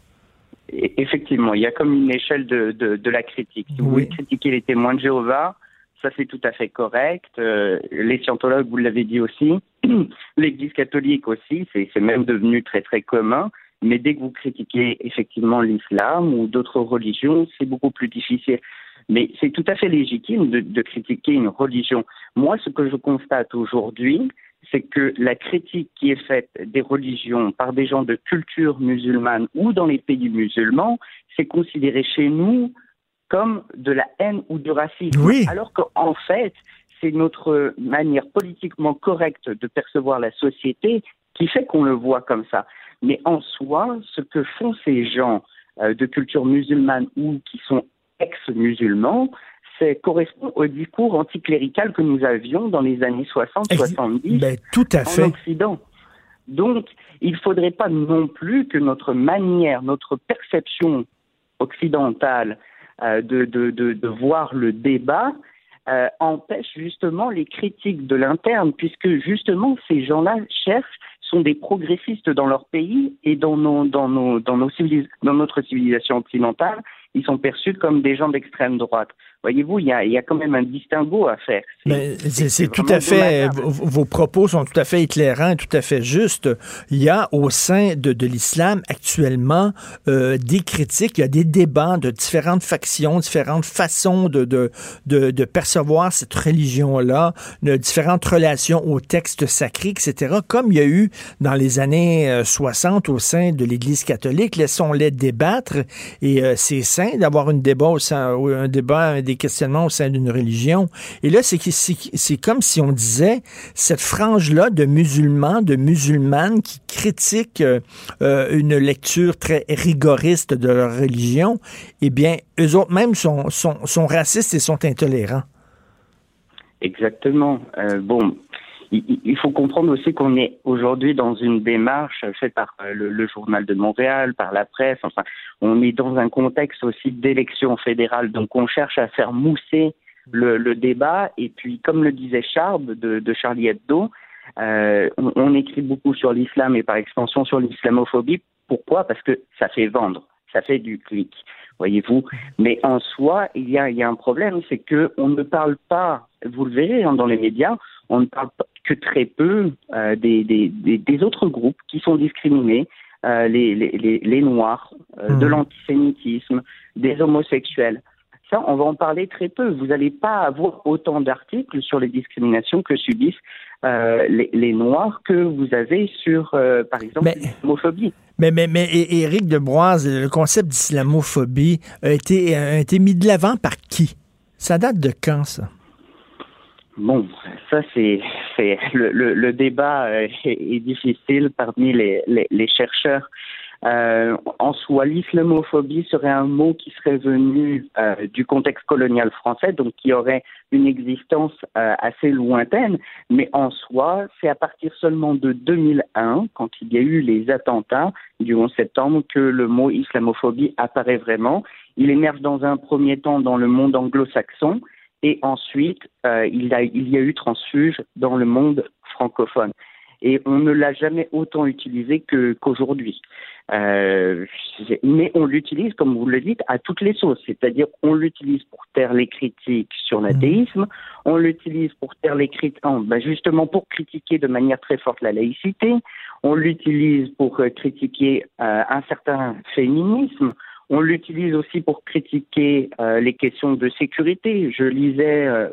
Et- Effectivement, il y a comme une échelle de, de, de la critique. Si vous voulez critiquer les témoins de Jéhovah, ça c'est tout à fait correct. Euh, les scientologues, vous l'avez dit aussi. L'Église catholique aussi, c'est c'est même devenu très très commun. Mais dès que vous critiquez effectivement l'islam ou d'autres religions, c'est beaucoup plus difficile. Mais c'est tout à fait légitime de, de critiquer une religion. Moi, ce que je constate aujourd'hui, c'est que la critique qui est faite des religions par des gens de culture musulmane ou dans les pays musulmans, c'est considéré chez nous comme de la haine ou du racisme. Oui. Alors qu'en fait, c'est notre manière politiquement correcte de percevoir la société qui fait qu'on le voit comme ça. Mais en soi, ce que font ces gens euh, de culture musulmane ou qui sont ex-musulmans, c'est correspond au discours anticlérical que nous avions dans les années 60-70 Ben, tout à en. Occident. Donc, il ne faudrait pas non plus que notre manière, notre perception occidentale euh, de, de, de, de voir le débat euh, empêche justement les critiques de l'interne, puisque justement ces gens-là cherchent, sont des progressistes dans leur pays et dans, nos, dans, nos, dans, nos civilis- dans notre civilisation occidentale, ils sont perçus comme des gens d'extrême droite. Voyez-vous, il y a, il y a quand même un distinguo à faire. C'est- tout à fait, vos, vos propos sont tout à fait éclairants et tout à fait justes. Il y a au sein de, de l'islam actuellement euh, des critiques, il y a des débats de différentes factions, différentes façons de, de, de, de percevoir cette religion-là, de différentes relations aux textes sacrés, etc., comme il y a eu dans les années euh, 60 au sein de l'Église catholique. Laissons-les débattre et euh, c'est sain d'avoir une débat au sein, ou un débat, des questionnements au sein d'une religion. Et là, c'est, comme si on disait cette frange-là de musulmans, de musulmanes qui critiquent euh, euh, une lecture très rigoriste de leur religion, eh bien, eux autres même sont, sont, sont racistes et sont intolérants. Exactement. Euh, bon, il, faut comprendre aussi qu'on est aujourd'hui dans une démarche faite par euh, le, journal de Montréal, par la presse. Enfin, on est dans un contexte aussi d'élection fédérale, donc on cherche à faire mousser le, débat. Et puis, comme le disait Charb de, Charlie Hebdo, euh, on, écrit beaucoup sur l'islam et par extension sur l'islamophobie. Pourquoi? Parce que ça fait vendre, ça fait du clic voyez-vous. Mais en soi, il y a, un problème, c'est que on ne parle pas, vous le verrez hein, dans les médias, on ne parle que très peu euh, des, des, des, autres groupes qui sont discriminés, euh, les, les, les, Noirs, euh, de l'antisémitisme, des homosexuels. Ça, on va en parler très peu. Vous n'allez pas avoir autant d'articles sur les discriminations que subissent les, les Noirs que vous avez sur, par exemple, l'islamophobie. Mais, mais, mais é- Éric Debroise, le concept d'islamophobie a été, a été mis de l'avant par qui? Ça date de quand, ça? Bon, ça c'est le, le, le débat euh, est difficile parmi les, les, les chercheurs. Euh, en soi, l'islamophobie serait un mot qui serait venu euh, du contexte colonial français, donc qui aurait une existence euh, assez lointaine. Mais en soi, c'est à partir seulement de 2001, quand il y a eu les attentats du 11 septembre, que le mot islamophobie apparaît vraiment. Il émerge dans un premier temps dans le monde anglo-saxon et ensuite euh, il, a, il y a eu transfuge dans le monde francophone. Et on ne l'a jamais autant utilisé que qu'aujourd'hui. Euh, mais on l'utilise, comme vous le dites, à toutes les sauces. C'est-à-dire, on l'utilise pour taire les critiques sur l'athéisme, on l'utilise pour taire les critiques, ben justement pour critiquer de manière très forte la laïcité, on l'utilise pour euh, critiquer euh, un certain féminisme, on l'utilise aussi pour critiquer euh, les questions de sécurité. Je lisais euh,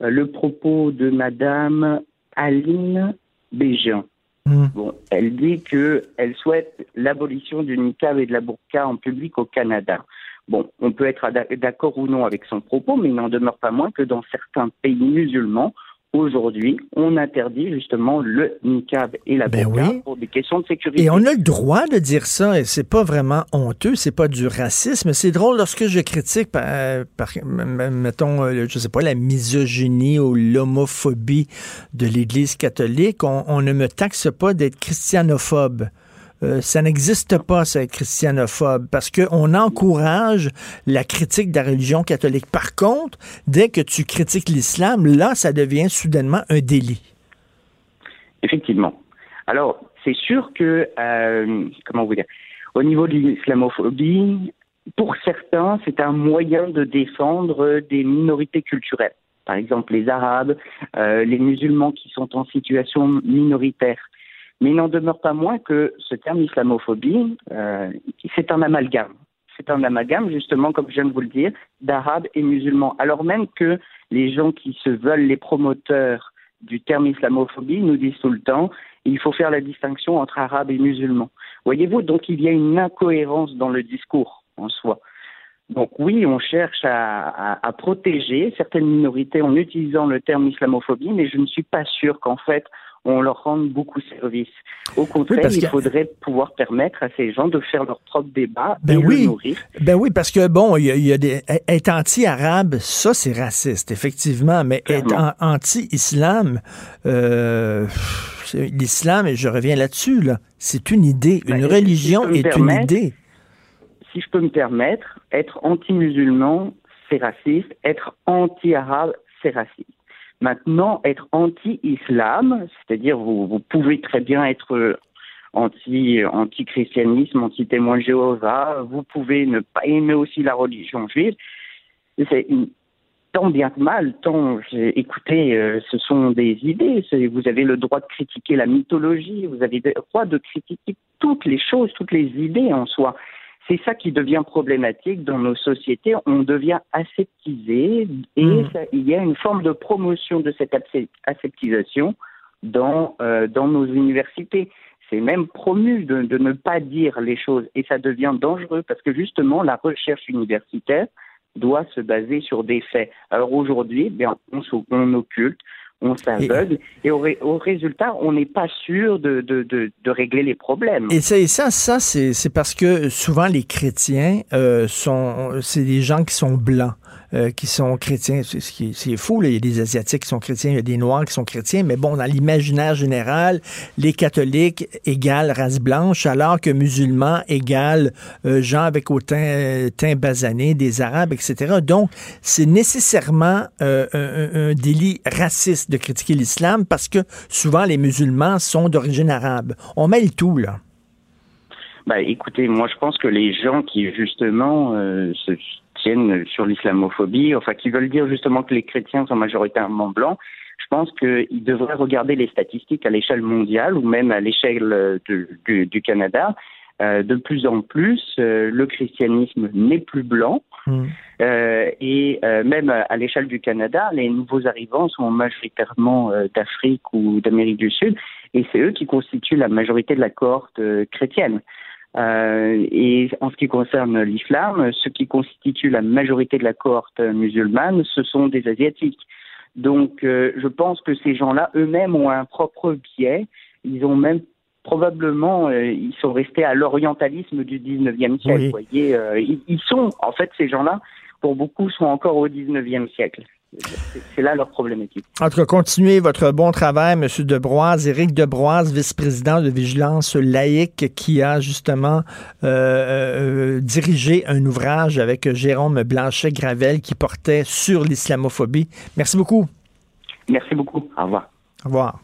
le propos de Madame Aline Bégin. Bon, elle dit qu'elle souhaite l'abolition du niqab et de la burqa en public au Canada. Bon, on peut être d'accord ou non avec son propos, mais il n'en demeure pas moins que dans certains pays musulmans, Aujourd'hui, on interdit justement le niqab et la Ben oui. pour des questions de sécurité. Et on a le droit de dire ça, et c'est pas vraiment honteux, c'est pas du racisme. C'est drôle lorsque je critique, par, par- m- m- mettons, euh, je sais pas, la misogynie ou l'homophobie de l'Église catholique, on, on ne me taxe pas d'être christianophobe. Euh, ça n'existe pas, ça, christianophobe, parce qu'on encourage la critique de la religion catholique. Par contre, dès que tu critiques l'islam, là, ça devient soudainement un délit. Effectivement. Alors, c'est sûr que, euh, comment vous dire, au niveau de l'islamophobie, pour certains, c'est un moyen de défendre des minorités culturelles. Par exemple, les Arabes, euh, les musulmans qui sont en situation minoritaire. Mais il n'en demeure pas moins que ce terme islamophobie, euh, c'est un amalgame. C'est un amalgame, justement, comme je viens de vous le dire, d'arabes et musulmans. Alors même que les gens qui se veulent les promoteurs du terme islamophobie nous disent tout le temps il faut faire la distinction entre arabes et musulmans. Voyez-vous, donc il y a une incohérence dans le discours en soi. Donc oui, on cherche à, à- protéger certaines minorités en utilisant le terme islamophobie, mais je ne suis pas sûr qu'en fait on leur rende beaucoup service. Au contraire, il faudrait pouvoir permettre à ces gens de faire leur propre débat Ben et oui. le nourrir. Ben oui, parce que bon, il y a, il y a des être anti-arabe, ça c'est raciste, effectivement, mais être an- anti-islam, euh, l'islam, et je reviens là-dessus, là, c'est une idée, une Ben, religion si est une idée. Si je peux me permettre, être anti-musulman, c'est raciste. Être anti-arabe, c'est raciste. Maintenant, être anti-islam, c'est-à-dire vous, pouvez très bien être euh, anti, anti-christianisme, anti-témoin de Jéhovah, vous pouvez ne pas aimer aussi la religion juive. C'est tant bien que mal, tant, écoutez, euh, ce sont des idées. Vous avez le droit de critiquer la mythologie, vous avez le droit de critiquer toutes les choses, toutes les idées en soi. C'est ça qui devient problématique dans nos sociétés. On devient aseptisé et Mm. ça- il y a une forme de promotion de cette asep- aseptisation dans, euh, dans nos universités. C'est même promu de, de ne pas dire les choses et ça devient dangereux parce que justement la recherche universitaire doit se baser sur des faits. Alors aujourd'hui, eh on occulte, on s'aveugle et au, ré- au résultat, on n'est pas sûr de, de, de, de régler les problèmes. Et ça, et ça, ça c'est c'est parce que souvent les chrétiens euh, sont, c'est des gens qui sont blancs, euh, qui sont chrétiens. C'est fou, là. il y a des asiatiques qui sont chrétiens, il y a des noirs qui sont chrétiens, mais bon, dans l'imaginaire général, les catholiques égale race blanche, alors que musulmans égale euh, gens avec au teint, euh, teint basané, des arabes, etc. Donc, c'est nécessairement euh, un, un- un délit raciste de critiquer l'islam parce que souvent les musulmans sont d'origine arabe. On mêle tout, là. Bah, écoutez, moi je pense que les gens qui justement euh, se tiennent sur l'islamophobie, enfin qui veulent dire justement que les chrétiens sont majoritairement blancs, je pense qu'ils devraient regarder les statistiques à l'échelle mondiale ou même à l'échelle euh, du, du Canada. Euh, de plus en plus, euh, le christianisme n'est plus blanc. Euh, et même à l'échelle du Canada, les nouveaux arrivants sont majoritairement d'Afrique ou d'Amérique du Sud, et c'est eux qui constituent la majorité de la cohorte chrétienne. Euh, et en ce qui concerne l'islam, ceux qui constituent la majorité de la cohorte musulmane, ce sont des asiatiques. Donc, euh, je pense que ces gens-là eux-mêmes ont un propre biais. Ils ont même probablement, euh, ils sont restés à l'orientalisme du 19e siècle. Oui. Vous voyez, ils, ils sont, en fait, ces gens-là, pour beaucoup, sont encore au 19e siècle. C'est là leur problématique. En tout cas, continuez votre bon travail, M. Debroise. Éric Debroise, vice-président de Vigilance laïque, qui a justement euh, euh, dirigé un ouvrage avec Jérôme Blanchet-Gravel qui portait sur l'islamophobie. Merci beaucoup. Merci beaucoup. Au revoir. Au revoir.